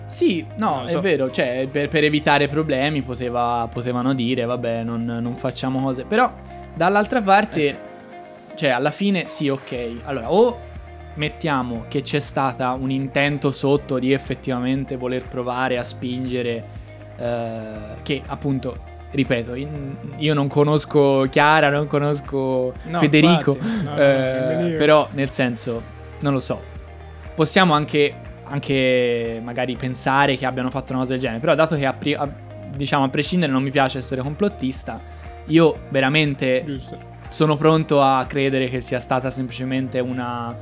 Sì, no, lo è so. vero, cioè per, per evitare problemi poteva- potevano dire, vabbè, non, non facciamo cose. Però dall'altra parte, Eh sì. cioè alla fine sì, ok. Allora, o mettiamo che c'è stata un intento sotto di effettivamente voler provare a spingere, eh, che appunto, ripeto, in- io non conosco Chiara, non conosco No, Federico, infatti, no, no, eh, però nel senso, non lo so. Possiamo anche, anche magari pensare che abbiano fatto una cosa del genere, però dato che a, pri- a- diciamo a prescindere non mi piace essere complottista, io veramente sono pronto a credere che sia stata semplicemente una,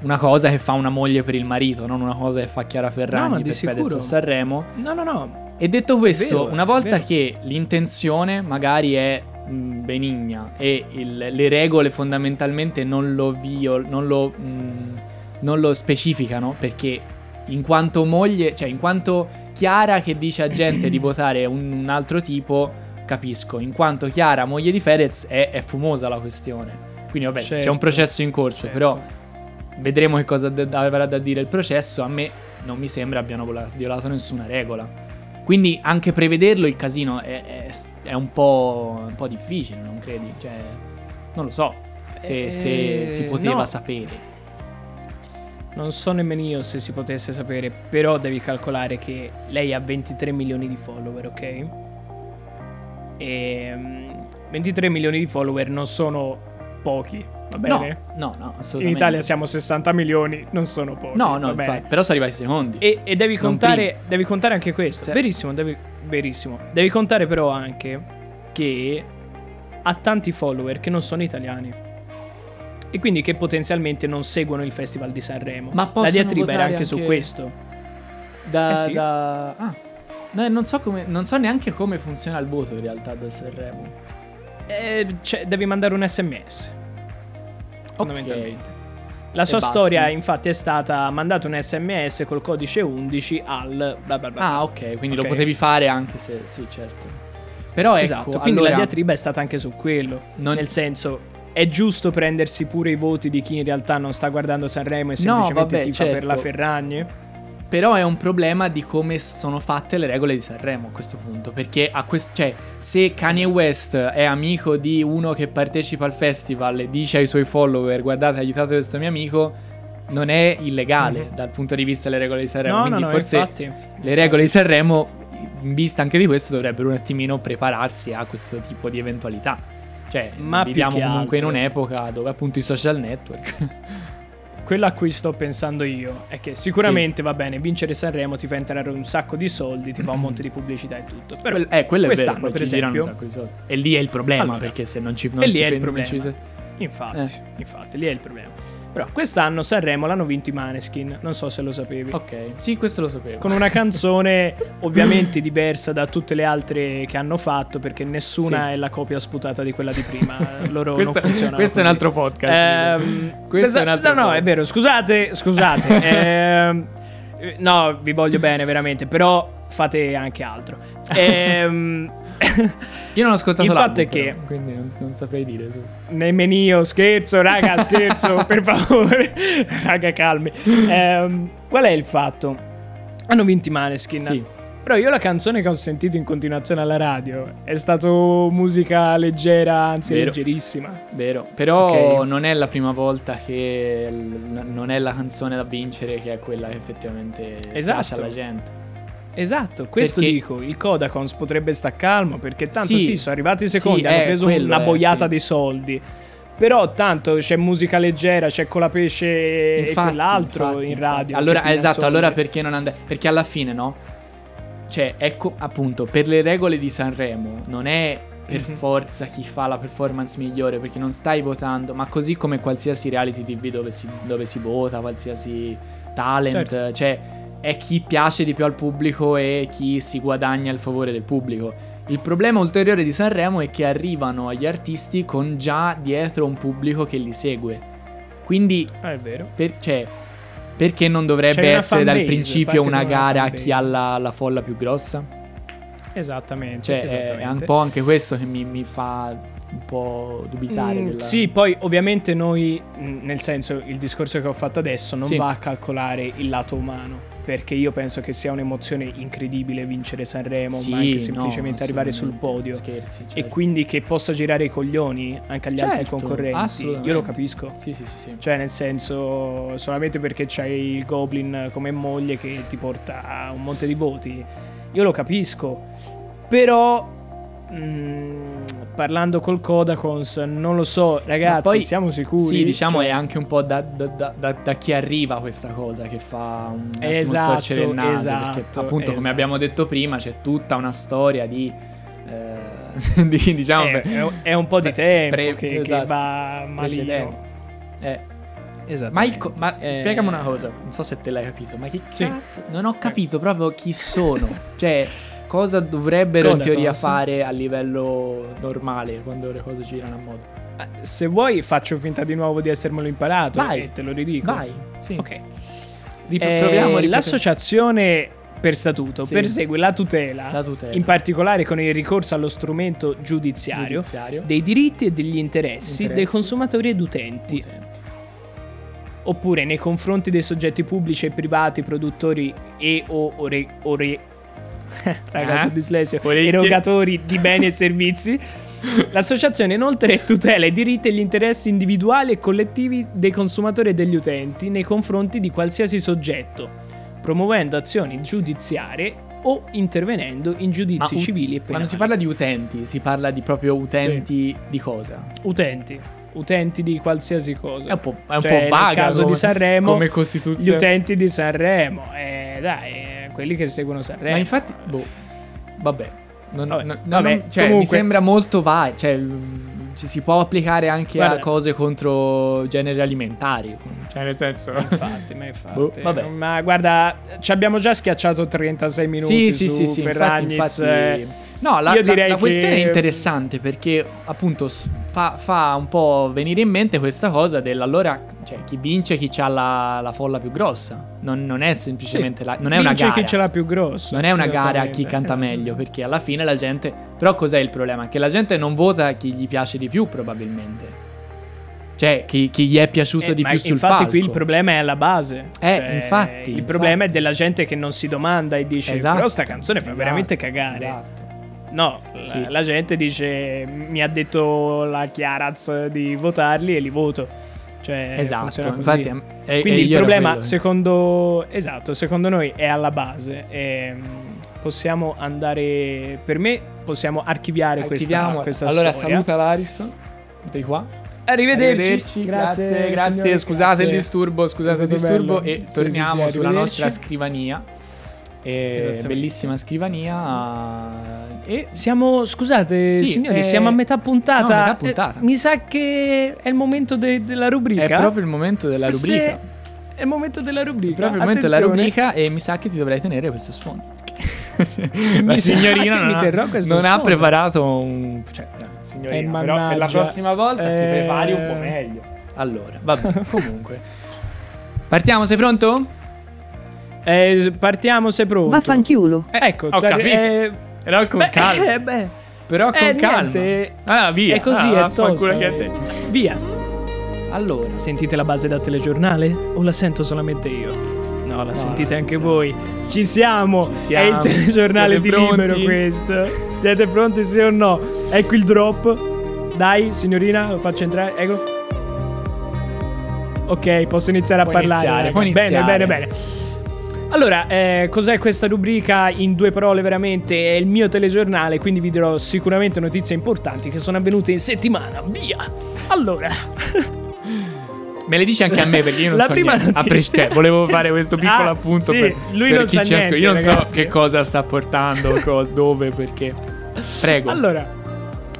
una cosa che fa una moglie per il marito, non una cosa che fa Chiara No, Ferragni di per Fedez sicuro. a Sanremo. No, no, no. E detto questo, vero, una volta che l'intenzione magari è mh, benigna e il- le regole fondamentalmente non lo, viol- non, lo, mh, non lo specificano, perché in quanto moglie, cioè in quanto Chiara che dice a gente di votare un, un altro tipo, capisco. In quanto Chiara, moglie di Fedez, è, è fumosa la questione. Quindi vabbè, c'è Certo, un processo in corso, certo. però vedremo che cosa de- avrà da dire il processo. A me non mi sembra abbiano violato nessuna regola. Quindi anche prevederlo il casino è, è- è un, po', un po' difficile, non credi? Cioè, non lo so se, se Eh, si poteva no. sapere. Non so nemmeno io se si potesse sapere, però devi calcolare che lei ha 23 milioni di follower, ok? E mm, 23 milioni di follower non sono pochi, va bene? No, no, no, assolutamente. In Italia siamo 60 milioni, non sono pochi. No, no, infatti, però sono arrivati secondi. E, e devi, contare, devi contare anche questo. Sì. Verissimo, devi, verissimo. Devi contare però anche che ha tanti follower che non sono italiani. E quindi che potenzialmente non seguono il Festival di Sanremo. Ma La diatriba era votare anche, su anche- questo. Da, eh sì. da- ah. No, non so come. Non so neanche come funziona il voto in realtà da Sanremo. Eh, cioè, devi mandare un sms. Fondamentalmente. La sua basta. storia, infatti, è stata mandate un sms col codice 11 al bla bla bla. Ah, ok, quindi Ok. lo potevi fare anche se. Sì, certo. Però ecco, esatto, quindi allora, la diatriba è stata anche su quello. Non- Nel senso, è giusto prendersi pure i voti di chi in realtà non sta guardando Sanremo e No, semplicemente vabbè, tifa per certo. la Ferragni? Però è un problema di come sono fatte le regole di Sanremo a questo punto. Perché a quest- cioè, se Kanye West è amico di uno che partecipa al festival e dice ai suoi follower: Guardate, aiutate questo mio amico. non è illegale Mhm. dal punto di vista delle regole di Sanremo. No, no, quindi no, forse infatti. le regole di Sanremo, in vista anche di questo, dovrebbero un attimino prepararsi a questo tipo di eventualità. Cioè, Ma viviamo comunque in altro- un'epoca dove appunto i social network. Quello a cui sto pensando io è che sicuramente va bene, vincere Sanremo ti fa entrare un sacco di soldi, ti fa un monte di pubblicità e tutto. Però eh, quello è vero, per ci girano un esempio, sacco di soldi. E lì è il problema, Allora, perché se non ci non e lì si è il problema. ci- infatti, Eh. infatti, lì è il problema. Però quest'anno Sanremo l'hanno vinto i Maneskin, non so se lo sapevi. Ok, sì, questo lo sapevo. Con una canzone ovviamente diversa da tutte le altre che hanno fatto, perché nessuna Sì. è la copia sputata di quella di prima. Loro questo, non funzionano. questo è un così. altro podcast. Ehm, questo è un altro No, no, podcast. è vero. Scusate, scusate. ehm, eh, no, vi voglio bene, veramente. Però fate anche altro. Ehm, Io non ho ascoltato Il fatto è che- però, quindi non, non saprei dire su. nemmeno io, scherzo, raga, scherzo, per favore. raga, calmi. Ehm, qual è il fatto? Hanno vinto i Maneskin. Sì. Però io la canzone che ho sentito in continuazione alla radio è stato musica leggera, anzi Vero. leggerissima. Vero, però Ok. non è la prima volta che l- non è la canzone da vincere che è quella che effettivamente Esatto. piace alla gente. Esatto, questo Perché- dico, il Kodakons potrebbe sta calmo perché tanto Sì. sì, sono arrivati i secondi, Sì, hanno eh, preso quello una boiata sì. di soldi. Però tanto c'è musica leggera, c'è Colapesce e Infatti, quell'altro infatti, in radio. Allora, esatto, allora perché non andare? Perché alla fine, no? Cioè, ecco, appunto, per le regole di Sanremo non è per Mhm. forza chi fa la performance migliore, perché non stai votando, ma così come qualsiasi reality TV dove si, dove si vota, qualsiasi talent, Certo. cioè è chi piace di più al pubblico e chi si guadagna il favore del pubblico. Il problema ulteriore di Sanremo è che arrivano agli artisti con già dietro un pubblico che li segue. Quindi Ah, è vero. per- cioè, perché non dovrebbe essere dal principio una gara a chi ha la, la folla più grossa? Esattamente. Cioè, è- esattamente. è un po' anche questo che mi, mi fa un po' dubitare. Mm, della- Sì, poi ovviamente noi, nel senso, il discorso che ho fatto adesso non Sì. va a calcolare il lato umano. Perché io penso che sia un'emozione incredibile vincere Sanremo, Sì, ma anche no, semplicemente arrivare sul podio. Scherzi, E certo. quindi che possa girare i coglioni anche agli altri Certo, concorrenti. assolutamente. Io lo capisco. Sì, sì, sì, sì. Cioè, nel senso, solamente perché c'hai il Goblin come moglie che ti porta a un monte di voti. Io lo capisco. Però. mm, parlando col Kodakons, non lo so, ragazzi, poi- siamo sicuri. Sì, diciamo Cioè, è anche un po' da, da- da- da- da chi arriva questa cosa che fa un Esatto, storcere il naso. esatto, perché appunto, come esatto. abbiamo detto prima, c'è tutta una storia di. eh, di diciamo. è, è- è un po' di pre- tempo pre- che, che esatto, va malino. Eh, Esatto. Ma, il co- ma Eh, spiegami una cosa, non so se te l'hai capito, ma che Sì. cazzo? Non ho capito proprio chi sono. cioè, cosa dovrebbero in Cosa, teoria cosa? fare a livello normale quando le cose girano a modo? Eh, Se vuoi, faccio finta di nuovo di essermelo imparato Vai. e te lo ridico. Vai, sì. Ok. Rip- Eh, l'associazione per statuto Sì. persegue la tutela, La tutela. in particolare con il ricorso allo strumento giudiziario, giudiziario. dei diritti e degli interessi, dei Interessi. consumatori ed utenti, Utenti. oppure nei confronti dei soggetti pubblici e privati, produttori e o ore, ore- Raga, Eh? dislesio. Erogatori di beni e servizi. L'associazione inoltre tutela i diritti e gli interessi individuali e collettivi dei consumatori e degli utenti nei confronti di qualsiasi soggetto, promuovendo azioni giudiziarie o intervenendo in giudizi Ma ut- civili e penali. Quando si parla di utenti, si parla di proprio utenti di cosa? utenti, utenti di qualsiasi cosa. È un po', è un Cioè, po' nel vaga caso come, di Sanremo, come Gli costituzione. utenti di Sanremo, eh, dai, eh, quelli che seguono Sanremo. Ma infatti, boh, vabbè. Non, Vabbè, non- vabbè, non- cioè, mi comunque- sembra molto vago. Cioè, ci si può applicare anche Guarda. a cose contro generi alimentari. Cioè, nel senso. Infatti, ma infatti. Boh, vabbè. Ma guarda, ci abbiamo già schiacciato 36 minuti Sì, sì, su sì, sì, infatti, infatti- eh, No, la, io la- direi la questione che- è interessante perché appunto fa, fa un po' venire in mente questa cosa dell'allora, cioè chi vince chi ha la, la folla più grossa. Non, non è semplicemente la, non è una vince gara. chi ce l'ha più grosso. Non è una gara a chi canta meglio, perché alla fine la gente. Però cos'è il problema? Che la gente non vota chi gli piace di più, probabilmente. Cioè, chi, chi gli è piaciuto Eh, di più sul infatti palco. qui il problema è alla base. Eh, Cioè, infatti, Il infatti. problema è della gente che non si domanda e dice Esatto, però sta canzone fa esatto, veramente cagare. Esatto. No, la, Sì. la gente dice mi ha detto la Chiaraz di votarli e li voto. Cioè, Esatto, infatti è, è- Quindi e il problema, secondo, esatto, secondo noi è alla base. Ehm, possiamo andare. Per me, possiamo archiviare questa, Archiviamo. questa allora storia. saluta l'Ariston. Di qua. Arrivederci. Grazie, grazie. signore, Scusate grazie. il disturbo, scusate il disturbo. bello. E Sì, torniamo sì, sì, sulla arrivederci. nostra scrivania. Eh, Esattamente. bellissima scrivania. E Siamo, scusate, Sì, signori, eh, siamo a metà puntata. siamo a metà puntata. Eh, mi sa che è il momento de- della rubrica. è proprio il momento della Forse rubrica. È il momento della rubrica. È proprio il momento della Attenzione. rubrica e mi sa che ti dovrai tenere questo sfondo. Mi La signorina non, ha, non ha preparato un... Cioè, eh, signorina, Eh, però per la prossima volta si Eh. prepari un po' meglio. Allora, vabbè, comunque. Partiamo, sei pronto? Eh, partiamo, sei pronto. Vaffanchiulo. Eh, ecco, Ho tar- capito. eh, Però con beh, calma. eh, beh, Però con eh, calma. niente. Ah, via. È così, Ah, è a te. Via. Allora, Sentite la base da telegiornale? O la sento solamente io? No, la sentite la anche sentiamo. voi. Ci siamo. Ci siamo. È il telegiornale Siete di Libero pronti? questo. Siete pronti sì o no? Ecco il drop. Dai, signorina, lo faccio entrare. Ecco. Ok, posso iniziare a Puoi parlare. iniziare, raga. puoi Bene, iniziare. bene, bene. Allora, eh, cos'è questa rubrica? In due parole, veramente, è il mio telegiornale, quindi vi dirò sicuramente notizie importanti che sono avvenute in settimana. Via! Allora, me le dici anche a me perché io non La so prima niente. A notizia. pres- cioè, volevo fare questo piccolo Ah, appunto sì, per, lui per non chi sa ci ascolta. niente, Io non ragazzi. so che cosa sta portando, dove, perché. Prego. allora,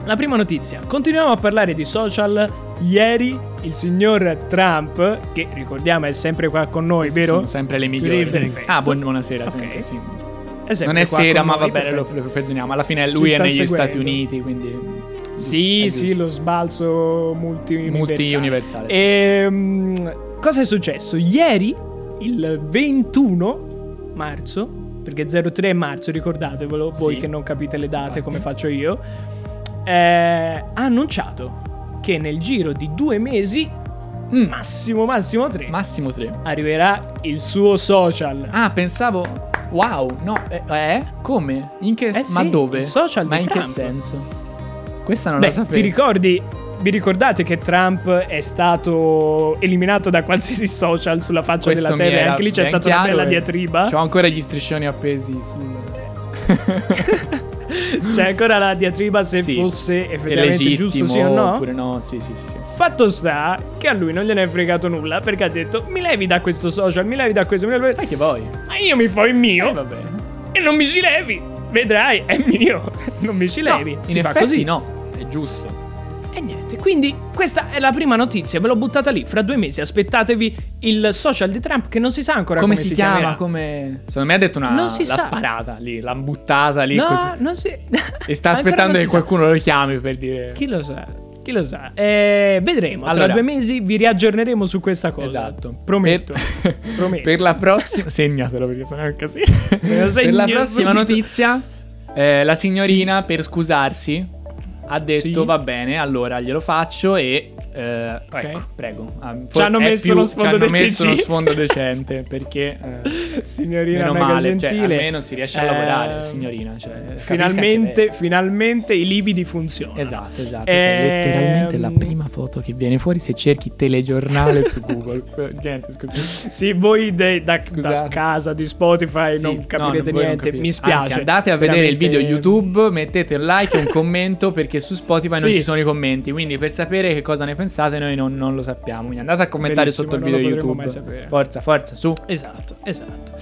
la prima notizia. Continuiamo a parlare di social. Ieri il signor Trump, che ricordiamo è sempre qua con noi, Queste vero? Sono sempre le migliori. Perfetto. Ah, buon- buonasera. Ok. sempre, sì. È sempre Non è sera, ma va bene, lo, lo perdoniamo. Alla fine lui è negli seguendo. Stati Uniti, quindi. Sì, sì, lo sbalzo multi Multi-universale, sì. Ehm, cosa è successo? Ieri, il 21 marzo, perché 03 è marzo, ricordatevelo, voi Sì. che non capite le date Infatti. come faccio io, eh, ha annunciato che nel giro di due mesi, Mm, massimo massimo tre, Massimo 3. arriverà il suo social. Ah, pensavo. Wow, no, eh? eh? Come? In che Eh Ma sì, dove? social Ma in che Trump. senso? Questa non Beh, la sapevo. ti ricordi? Vi ricordate che Trump è stato eliminato da qualsiasi social sulla faccia Questo della terra? Anche lì c'è stata una bella diatriba. C'ho ancora gli striscioni appesi sul. C'è ancora la diatriba se Sì. fosse effettivamente giusto sì o no. oppure no? Sì, sì, sì. sì. Fatto sta che a lui non gliene è fregato nulla perché ha detto mi levi da questo social, mi levi da questo, mi levi... Fai che vuoi. Ma io mi fo il mio Eh, vabbè. e non mi ci levi. Vedrai, è mio. Non mi ci levi. No, si in fa effetti così. no, è giusto. E niente, quindi questa è la prima notizia, ve l'ho buttata lì. Fra due mesi aspettatevi il social di Trump che non si sa ancora Come, come, si, chiama? chiamerà. Come... Secondo me ha detto una... Non si l'ha sa. sparata lì, l'ha buttata lì No, così. non si... E sta aspettando che si sa. qualcuno lo chiami per dire... Chi lo sa? Chi lo sa? Eh, vedremo. Allora- Tra due mesi vi riaggiorneremo su questa cosa. Esatto. Prometto. Per, Prometto. per la prossima... Segnatelo perché sennò è un casino. per la prossima notizia, eh, la signorina per scusarsi ha detto Sì. va bene, allora glielo faccio e... eh, ecco, prego. Ah, Ci hanno messo più- lo sfondo ci hanno messo uno sfondo decente perché... eh, Signorina Meno male, cioè, gentile. almeno si riesce a Eh, lavorare, signorina. Cioè, Finalmente, finalmente i lividi funzionano. Esatto, esatto. Ehm, è letteralmente la prima foto che viene fuori se cerchi telegiornale su Google. Niente, scusa. Sì, voi de- da, da Scusate. casa di Spotify Sì, non no, capirete voi non niente. capite. Mi spiace. Anzi, andate a vedere il video YouTube, mettete un like e un commento perché su Spotify non Sì. ci sono i commenti. Quindi per sapere che cosa ne pensate noi non, non lo sappiamo. Quindi andate a commentare sotto il non video lo YouTube. Forza, forza, su. Esatto, esatto.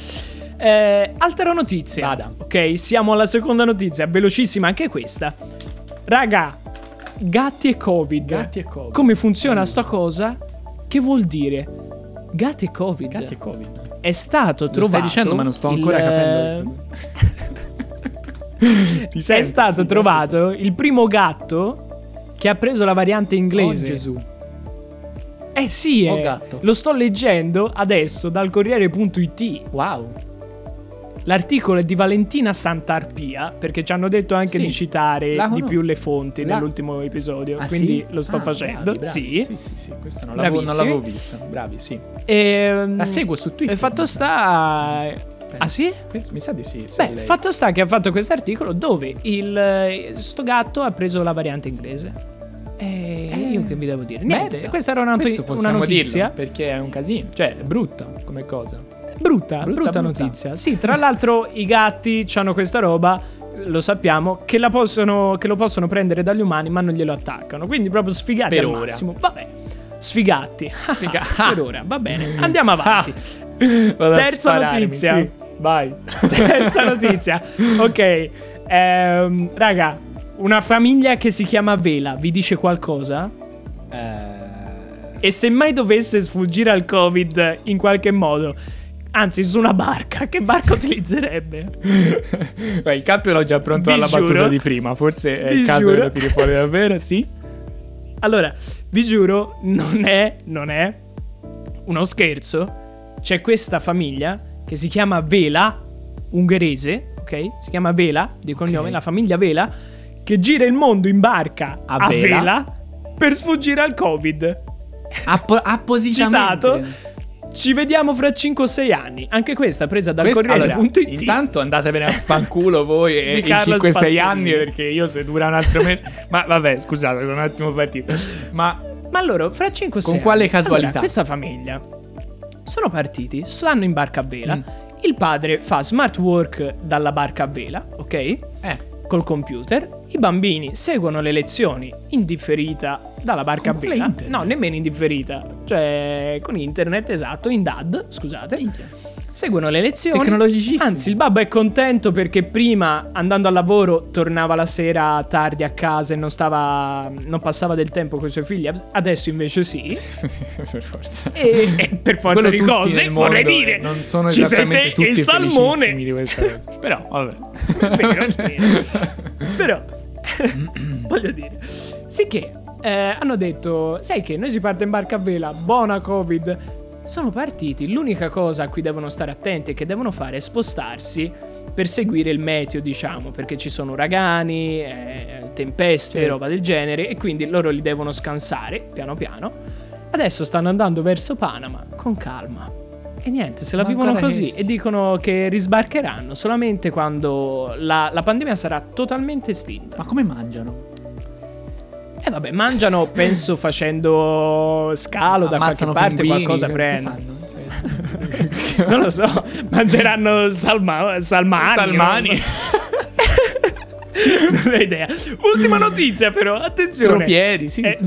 Eh, altra notizia. Vada. Ok, siamo alla seconda notizia, velocissima anche questa. Raga, gatti e Covid. Gatti e Covid. Come funziona sta cosa? Che vuol dire? Gatti e Covid. Gatti e Covid. È stato Lo trovato. stai dicendo, ma non sto ancora il- capendo. Ti È sento, stato trovato il primo gatto che ha preso la variante Oh, inglese. Gesù. Eh sì, Oh, eh. gatto. lo sto leggendo adesso dal Corriere.it. Wow. L'articolo è di Valentina Santarpia, perché ci hanno detto anche Sì, di citare la di più le fonti La- nell'ultimo episodio, Ah, quindi sì? lo sto Ah, facendo. bravi, bravi. Sì. sì, sì, sì, questo non l'avevo, non l'avevo visto. Bravi, sì. E, La seguo su Twitter. E fatto sta... Ah sì? Penso- Mi sa di sì. Beh, lei. fatto sta che ha fatto questo articolo dove il, eh, sto gatto ha preso la variante inglese. E io che vi devo dire? Niente, Merda. questa era una, Questo una notizia. perché è un casino. Cioè, è brutta come cosa. Brutta, brutta, Brutta, brutta. notizia. Sì, tra l'altro i gatti hanno questa roba, lo sappiamo, che, la possono, che lo possono prendere dagli umani ma non glielo attaccano. Quindi proprio sfigati Per al ora. massimo. Vabbè, sfigati. Sfiga- per ora, va bene. Andiamo avanti. Terza spararmi, notizia. sì. Vai. Terza notizia. Ok, ehm, raga, una famiglia che si chiama Vela vi dice qualcosa? Eh, E se mai dovesse sfuggire al Covid in qualche modo, anzi su una barca, che barca utilizzerebbe? Beh, il cappio l'ho già pronto Vi alla giuro. battuta di prima. Forse è il caso giuro. che lo tiri fuori davvero, sì? Allora, vi giuro, non è, non è uno scherzo. C'è questa famiglia che si chiama Vela, ungherese, ok? Si chiama Vela, di cognome, Ok. la famiglia Vela, che gira il mondo in barca A a, vela. vela. per sfuggire al Covid. Appo- appositamente. Citato. Ci vediamo fra 5 o 6 anni. Anche questa presa dal allora, Corriere.it. intanto andatevene a fanculo voi e in Carlo 5-6 Spassini. anni perché io se dura un altro mese. Ma vabbè, scusate, sono un attimo partito. Ma Ma loro, fra 5 o 6 Con quale anni, casualità? allora, questa famiglia sono partiti, stanno in barca a vela. Mm. Il padre fa smart work dalla barca a vela, ok? eh, Col computer. I bambini seguono le lezioni in differita dalla barca Con a vela. No, nemmeno in differita. Cioè, con internet, esatto, in DAD, scusate. minchia. Seguono le lezioni. Tecnologicissimo. Anzi, il babbo è contento perché prima, andando al lavoro, tornava la sera tardi a casa e non stava. non passava del tempo con i suoi figli. Adesso invece sì. per forza. E, e per forza Quello di cose, vorrei dire. Non sono ci esattamente sente tutti il salmone. di questa cosa. Però, vabbè. Vero, vero. Però, voglio dire, sì che eh, hanno detto, sai che noi si parte in barca a vela, buona Covid. Sono partiti, l'unica cosa a cui devono stare attenti e che devono fare è spostarsi per seguire il meteo, diciamo, perché ci sono uragani, eh, tempeste, Certo. roba del genere, e quindi loro li devono scansare piano piano. Adesso stanno andando verso Panama con calma. E niente, se la Ma vivono così questi. e dicono che risbarcheranno solamente quando la, la pandemia sarà totalmente estinta. Ma come mangiano? E vabbè, mangiano, penso, facendo scalo da qualche Ammazzano parte, pinguini, qualcosa prendono. Non lo so, mangeranno salma- salmani. Salmani. so. Non ho idea. Ultima notizia, però, attenzione. Tropiedi, sì. Eh,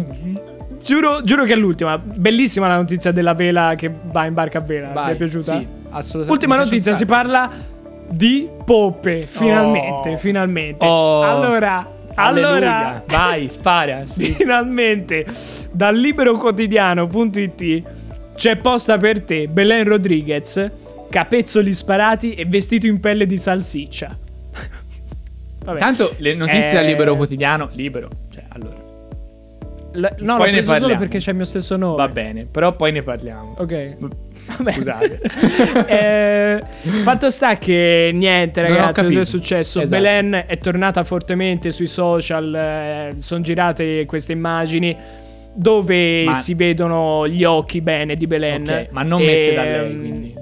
giuro, giuro che è l'ultima. Bellissima la notizia della vela che va in barca a vela. Vai, Mi è piaciuta? Sì, assolutamente. Ultima notizia, si parla di poppe. Finalmente, Oh. finalmente. Oh. Allora, Alleluia. allora, vai, spara. Sì. finalmente, dal liberoquotidiano.it c'è posta per te, Belen Rodriguez, capezzoli sparati e vestito in pelle di salsiccia. Vabbè. Tanto le notizie Eh, al libero quotidiano, libero. Cioè, allora, L- no, poi l'ho preso solo perché c'è il mio stesso nome. va bene, però poi ne parliamo. Ok. Vabbè. Scusate. Eh, fatto sta che niente, ragazzi, cosa è successo? Esatto. Belen è tornata fortemente sui social. sono girate queste immagini dove Ma- si vedono gli occhi bene di Belen. Ok, ma non messe da lei, Ehm, quindi.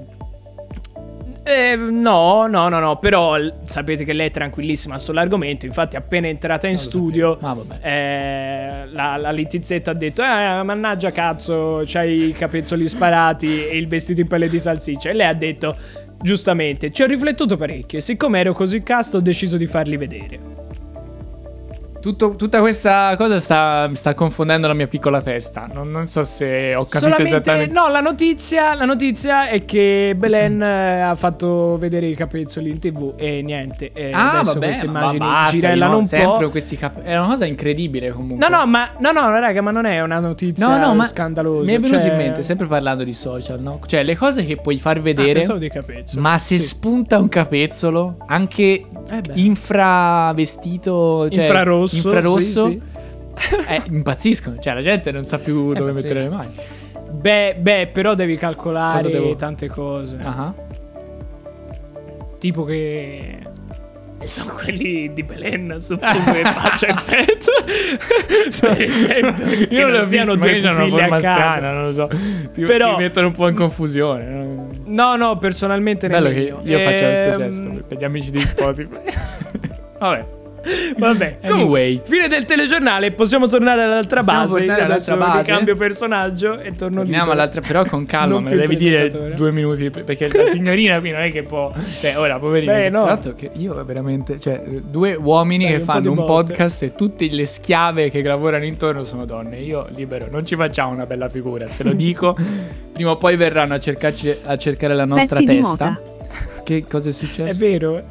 Eh, no, no, no, no. Però l- sapete che lei è tranquillissima sull'argomento. Infatti, appena entrata in studio, vabbè. eh, la, la Litizzetta ha detto: Eh, mannaggia cazzo, c'hai i capezzoli sparati e il vestito in pelle di salsiccia. E lei ha detto: Giustamente, ci ho riflettuto parecchio. E siccome ero così casto, ho deciso di farli vedere. Tutto- tutta questa cosa sta, sta confondendo la mia piccola testa. Non, non so se ho capito Solamente, esattamente. no, la notizia, la notizia è che Belen eh, ha fatto vedere i capezzoli in tv e niente. E Ah, vabbè, queste ma immagini basta, girellano no, un sempre po'. questi cap- È una cosa incredibile comunque. No, no, ma no, no, raga, ma non è una notizia No, no, ma scandalosa. mi è venuto cioè- in mente, sempre parlando di social, no? Cioè, le cose che puoi far Ah, vedere, pensavo di capezzoli. ma se Sì. spunta un capezzolo, anche Eh infravestito, cioè Infrarosso, infrarosso, sì, sì. eh, impazziscono. Cioè, la gente non sa più dove pazzesco. mettere le mani. Beh, beh, però devi calcolare devo- tante cose. Ah. Tipo che. E sono quelli di Belen, suppongo che faccia effetto. per esempio, Io non l'ho siano due una pupille a forma strana, non lo so. Ti, Però- ti mettono un po' in confusione. no? No, personalmente Bello che nemmeno. io faccia questo Ehm, gesto per- per gli amici di Spotify. Vabbè. Vabbè, Anyway. Fine del telegiornale, possiamo tornare all'altra Possiamo base. tornare all'altra base? Cambio personaggio e torno lì. Torniamo all'altra, però con calma, me lo devi dire due minuti perché la signorina qui non è che può. Cioè, ora, poverina. Beh, no. Tra l'altro, che io veramente. Cioè, due uomini Dai, che un fanno un botte. podcast e tutte le schiave che lavorano intorno sono donne. Io libero, non ci facciamo una bella figura, te lo dico. Prima o poi verranno a, cercarci, a cercare la nostra Pezzi testa. Che cosa è È successo? vero.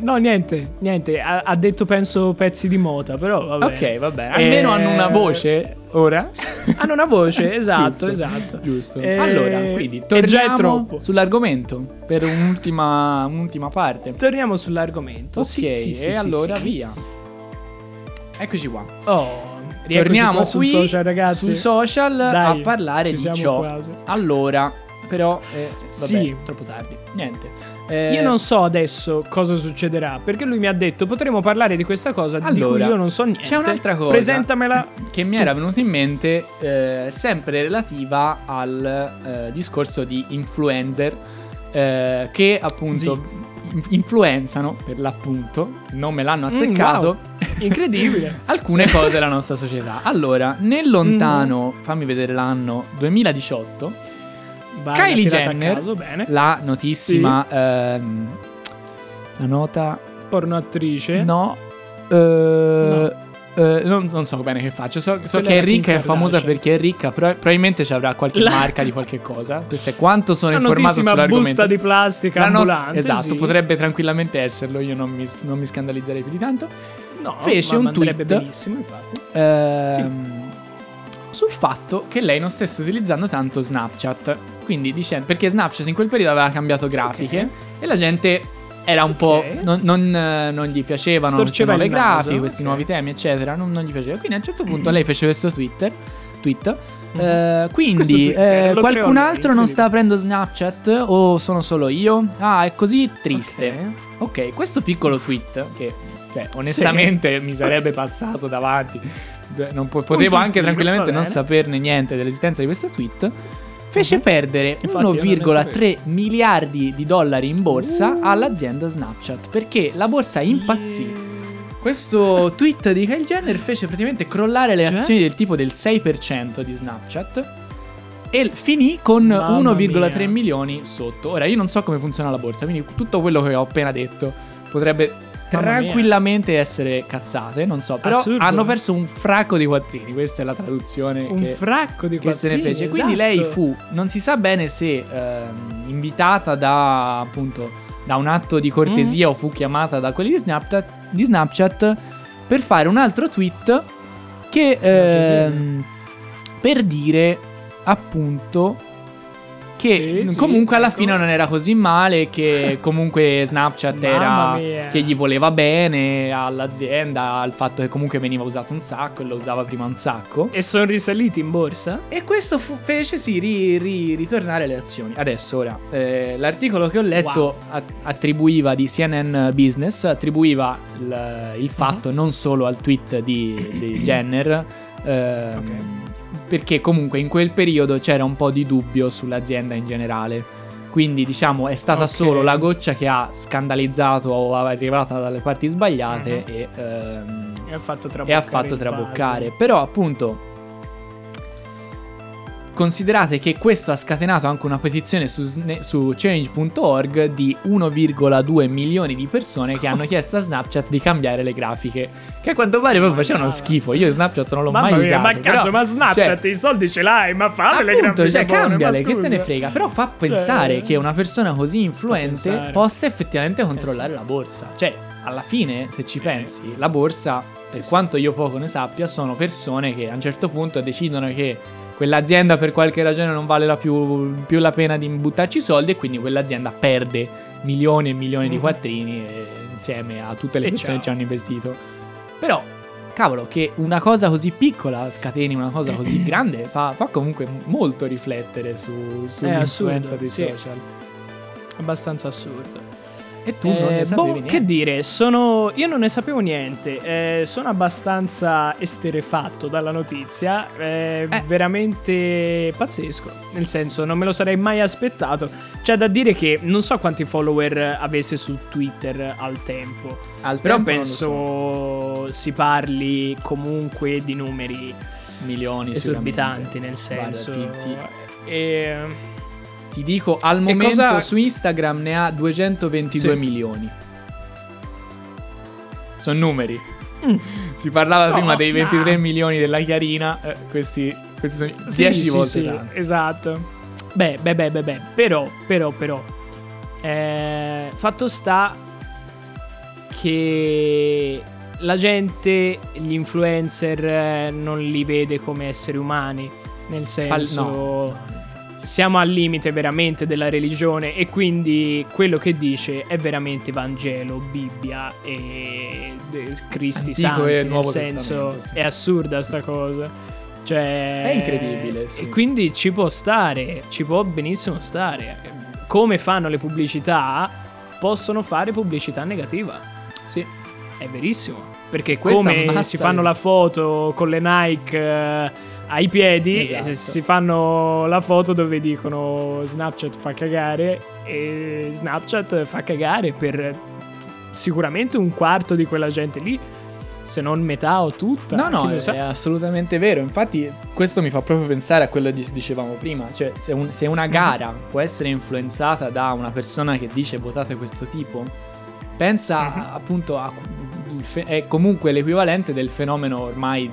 No, niente, niente. Ha, ha detto, penso, pezzi di mota, però vabbè. Ok, va bene. Almeno Eh, hanno una voce ora. Hanno una voce, esatto, Giusto, esatto. Giusto. Eh, allora, quindi e già è torniamo sull'argomento per un'ultima, un'ultima parte. Torniamo sull'argomento. Ok, Sì, sì, sì, e allora via. Eccoci qua. Oh, Torniamo qui social, ragazzi. sui social Dai, a parlare di ciò. quasi. Allora, però, eh, vabbè, Sì. troppo tardi. Niente. Eh, Io non so adesso cosa succederà, perché lui mi ha detto potremo parlare di questa cosa di cui Allora, io non so niente. c'è un'altra cosa Presentamela. che mi era venuta in mente, eh, sempre relativa al eh, discorso di influencer, eh, che appunto in- influenzano, per l'appunto, non me l'hanno Mm, azzeccato. wow. Incredibile. alcune cose della nostra società. Allora, nel lontano, fammi vedere l'anno 2018, Vai, Kylie Jenner, caso, la notissima ehm, la nota Porno attrice. no, eh, eh, non, non so bene che faccio. So, so che è ricca, è famosa perché è ricca. Però probabilmente ci avrà qualche La- marca di qualche cosa. Questo è quanto sono Una informato sull'argomento. busta di plastica La no- ambulante. esatto, sì. potrebbe tranquillamente esserlo. Io non mi, non mi scandalizzerei più di tanto. No, fece un tweet. benissimo, infatti. Ehm, sul fatto che lei non stesse utilizzando tanto Snapchat. Quindi dicendo perché Snapchat in quel periodo aveva cambiato grafiche Ok. e la gente era un po'. Ok. Non, non, eh, non gli piacevano queste nuove grafiche, questi ok. nuovi temi, eccetera. Non, non gli piaceva. Quindi a un certo punto lei fece questo Twitter. Tweet. Eh, quindi Questo Twitter eh, lo qualcun altro non quindi- sta aprendo Snapchat o sono solo io? Ah, è così triste. Ok. Questo piccolo tweet che cioè, onestamente mi sarebbe passato davanti. Non po- potevo anche tranquillamente non saperne niente dell'esistenza di questo tweet. Fece Mhm. perdere Infatti io non ne 1,3 miliardi di dollari in borsa Uh. all'azienda Snapchat perché la borsa Sì. impazzì. Questo tweet di Kyle Jenner fece praticamente crollare le Cioè? azioni del tipo del 6% di Snapchat e finì con Mamma 1,3 mia. milioni sotto. Ora io non so come funziona la borsa, quindi tutto quello che ho appena detto potrebbe. Tranquillamente essere cazzate, non so, però Assurdo. hanno perso un fracco di quattrini, questa è la traduzione Un che fracco di che se ne fece. Quindi esatto. lei fu, non si sa bene se ehm, invitata da appunto da un atto di cortesia Mm. o fu chiamata da quelli di Snapchat, di Snapchat per fare un altro tweet che ehm, per dire appunto che Sì, sì, comunque alla ecco. fine non era così male che comunque Snapchat era che gli voleva bene all'azienda al fatto che comunque veniva usato un sacco e lo usava prima un sacco E sono risaliti in borsa? e questo fu- fece sì ri- ri- ritornare le azioni. Adesso ora, eh, l'articolo che ho letto Wow. a- attribuiva di CNN Business, attribuiva il, il fatto non solo al tweet di, di Jenner, ehm, Ok. Perché comunque in quel periodo c'era un po' di dubbio sull'azienda in generale. Quindi diciamo è stata Ok. solo la goccia che ha scandalizzato o è arrivata dalle parti sbagliate Mhm. e... ehm, E ha fatto traboccare. ha fatto traboccare. Però, appunto, considerate che questo ha scatenato anche una petizione su, su change.org di 1,2 milioni di persone che hanno chiesto a Snapchat di cambiare le grafiche. Che a quanto pare poi facevano schifo. Io Snapchat non l'ho Mamma mai mia, usato. ma cazzo, però- ma Snapchat cioè, i soldi ce l'hai, ma fai le grafiche cioè, buone, cambiale, che te ne frega. Però fa pensare Cioè, che una persona così influente possa effettivamente controllare sì. la borsa. Cioè, alla fine, se ci Eh. pensi, la borsa, per quanto io poco ne sappia, sono persone che a un certo punto decidono che quell'azienda per qualche ragione non vale la più, più la pena di buttarci soldi e quindi quell'azienda perde milioni e milioni di Mhm. quattrini eh, insieme a tutte le E persone che ci hanno investito. Però cavolo, che una cosa così piccola scateni una cosa così grande fa, fa comunque molto riflettere su, sull'influenza assurdo, dei sì. social. Abbastanza assurdo. E tu non ne Eh, sapevi boh, niente. che dire, sono. Io non ne sapevo niente. eh, sono abbastanza esterefatto dalla notizia. eh, Eh. Veramente pazzesco. Nel senso, non me lo sarei mai aspettato. C'è da dire che non so quanti follower avesse su Twitter al tempo. Al Però tempo penso so. si parli comunque di numeri Milioni esorbitanti, nel Guarda, senso. ti- ti- E, Ti dico, al momento cosa- su Instagram ne ha 222 Sì. milioni. Sono numeri. Mm. Si parlava No, prima dei 23 no. milioni della Chiarina. eh, questi, questi sono Sì, 10 sì, volte sì, tanto. Esatto. Beh, beh, beh, beh, beh. Però, però, però. eh, fatto sta che la gente, gli influencer, eh, non li vede come esseri umani. Nel Pal- senso, no. Siamo al limite veramente della religione e quindi quello che dice è veramente Vangelo, Bibbia e Cristi Antico Santi. e nel senso, sì. è assurda sta cosa. Cioè, È incredibile, sì. E quindi ci può stare, ci può benissimo stare. Come fanno le pubblicità, possono fare pubblicità negativa. Sì. È verissimo. Perché Questa come si fanno di- la foto con le Nike ai piedi, Esatto. eh, si fanno la foto dove dicono Snapchat fa cagare e Snapchat fa cagare per sicuramente un quarto di quella gente lì, se non metà o tutta. No, no, è, è assolutamente vero. Infatti, questo mi fa proprio pensare a quello che dicevamo prima. Cioè, se, un- se una gara può essere influenzata da una persona che dice votate questo tipo, pensa Mhm. appunto a. è comunque l'equivalente del fenomeno ormai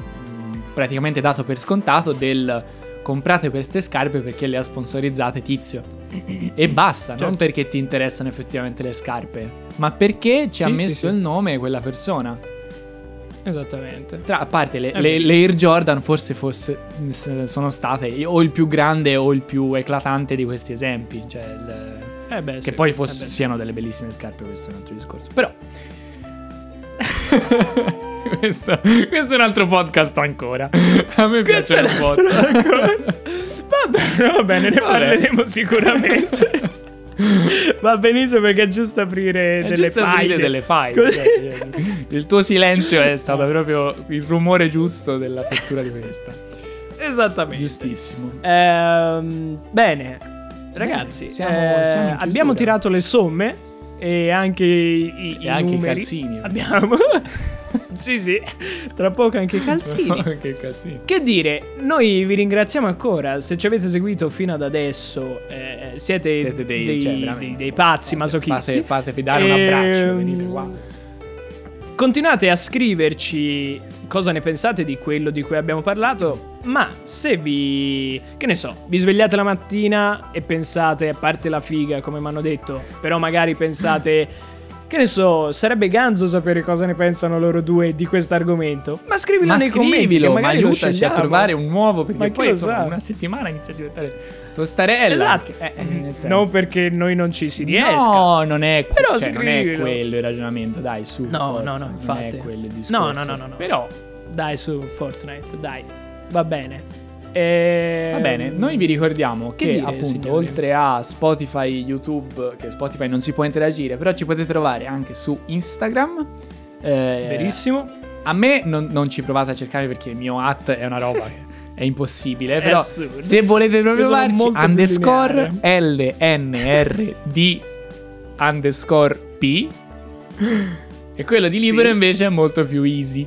praticamente dato per scontato del comprate queste scarpe perché le ha sponsorizzate tizio. E basta, non Certo. perché ti interessano effettivamente le scarpe, ma perché ci ha Sì, sì, messo sì. il nome quella persona. Esattamente. Tra, a parte le, È le- le Air Jordan forse fosse- sono state o il più grande o il più eclatante di questi esempi. Cioè il- Eh beh, che sì, poi eh fosse- beh. siano delle bellissime scarpe, questo è un altro discorso. Però... questo, questo è un altro podcast ancora. A me Questo piace un un po'. altro ancora. Va bene, va bene, ne Vabbè. parleremo sicuramente. Va benissimo perché è giusto aprire È delle giusto aprire file. delle file. Così- cioè, il tuo silenzio è stato proprio il rumore giusto della fattura di questa. Esattamente. Giustissimo. Ehm, bene, ragazzi, Bene, siamo- eh, siamo abbiamo tirato le somme e anche i, i- E i anche i numeri. calzini. Abbiamo. Sì, sì, tra poco anche i calzini. che calzini. Che dire, noi vi ringraziamo ancora. Se ci avete seguito fino ad adesso, eh, siete, Siete dei, dei, cioè, dei- dei pazzi masochisti. Fate, fatevi dare un abbraccio, Ehm, venite qua. Continuate a scriverci cosa ne pensate di quello di cui abbiamo parlato, ma se vi, che ne so, vi svegliate la mattina e pensate, a parte la figa come mi hanno detto, però magari pensate, che ne so, sarebbe ganzo sapere cosa ne pensano loro due di questo argomento, ma scrivilo Ma nei commenti, scrivilo, ma magari lo aiutaci a trovare un nuovo, perché Ma poi insomma, una settimana inizia a diventare tostarella. Esatto, Eh, eh, non perché noi non ci si riesca. No, non è, Però cioè, non è quello il ragionamento, dai, su. No, forza, no, no, Non infatti. è quello il discorso. No, no, no, no, no. Però, Dai su Fortnite, dai, va bene. Ehm, va bene, noi vi ricordiamo che che, dire, appunto, signori? oltre a Spotify, YouTube, che Spotify non si può interagire, però ci potete trovare anche su Instagram. Eh, Verissimo. A me non, non ci provate a cercare perché il mio at è una roba che è impossibile. Però assurdo. se volete proprio più underscore LNRD underscore P. E quello di libero Sì. invece è molto più easy.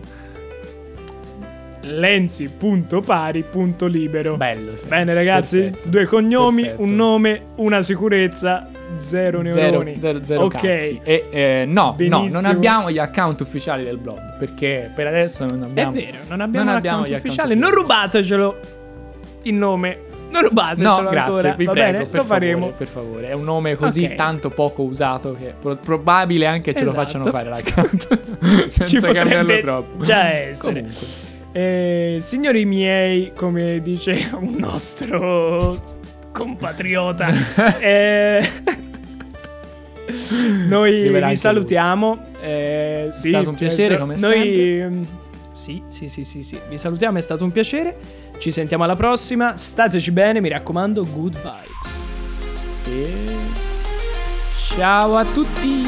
Lenzi.pari.libero. Bello, sì. Bene ragazzi, Perfetto. due cognomi, Perfetto. un nome, una sicurezza, zero Zero, neuroni. zero, zero ok. cazzi. E, eh, no, no, non abbiamo gli account ufficiali del blog. Perché per adesso non È abbiamo. vero, non abbiamo, non abbiamo gli account ufficiale. Non rubatecelo il nome. Non rubatecelo No, grazie, ancora. vi Va prego, bene, per lo faremo. favore, per favore. È un nome così Ok. tanto poco usato che pro- probabile anche ce lo Esatto. facciano fare l'account. Ci senza cambiarlo troppo. già essere. Comunque. Eh, signori miei, come dice un nostro compatriota, eh, noi vi salutiamo. eh, sì, stato un piacere, eh, come noi, sempre. ehm, Sì, sì, sì, sì, sì. Vi salutiamo, è stato un piacere. Ci sentiamo alla prossima. Stateci bene, mi raccomando, good vibes. E... Ciao a tutti.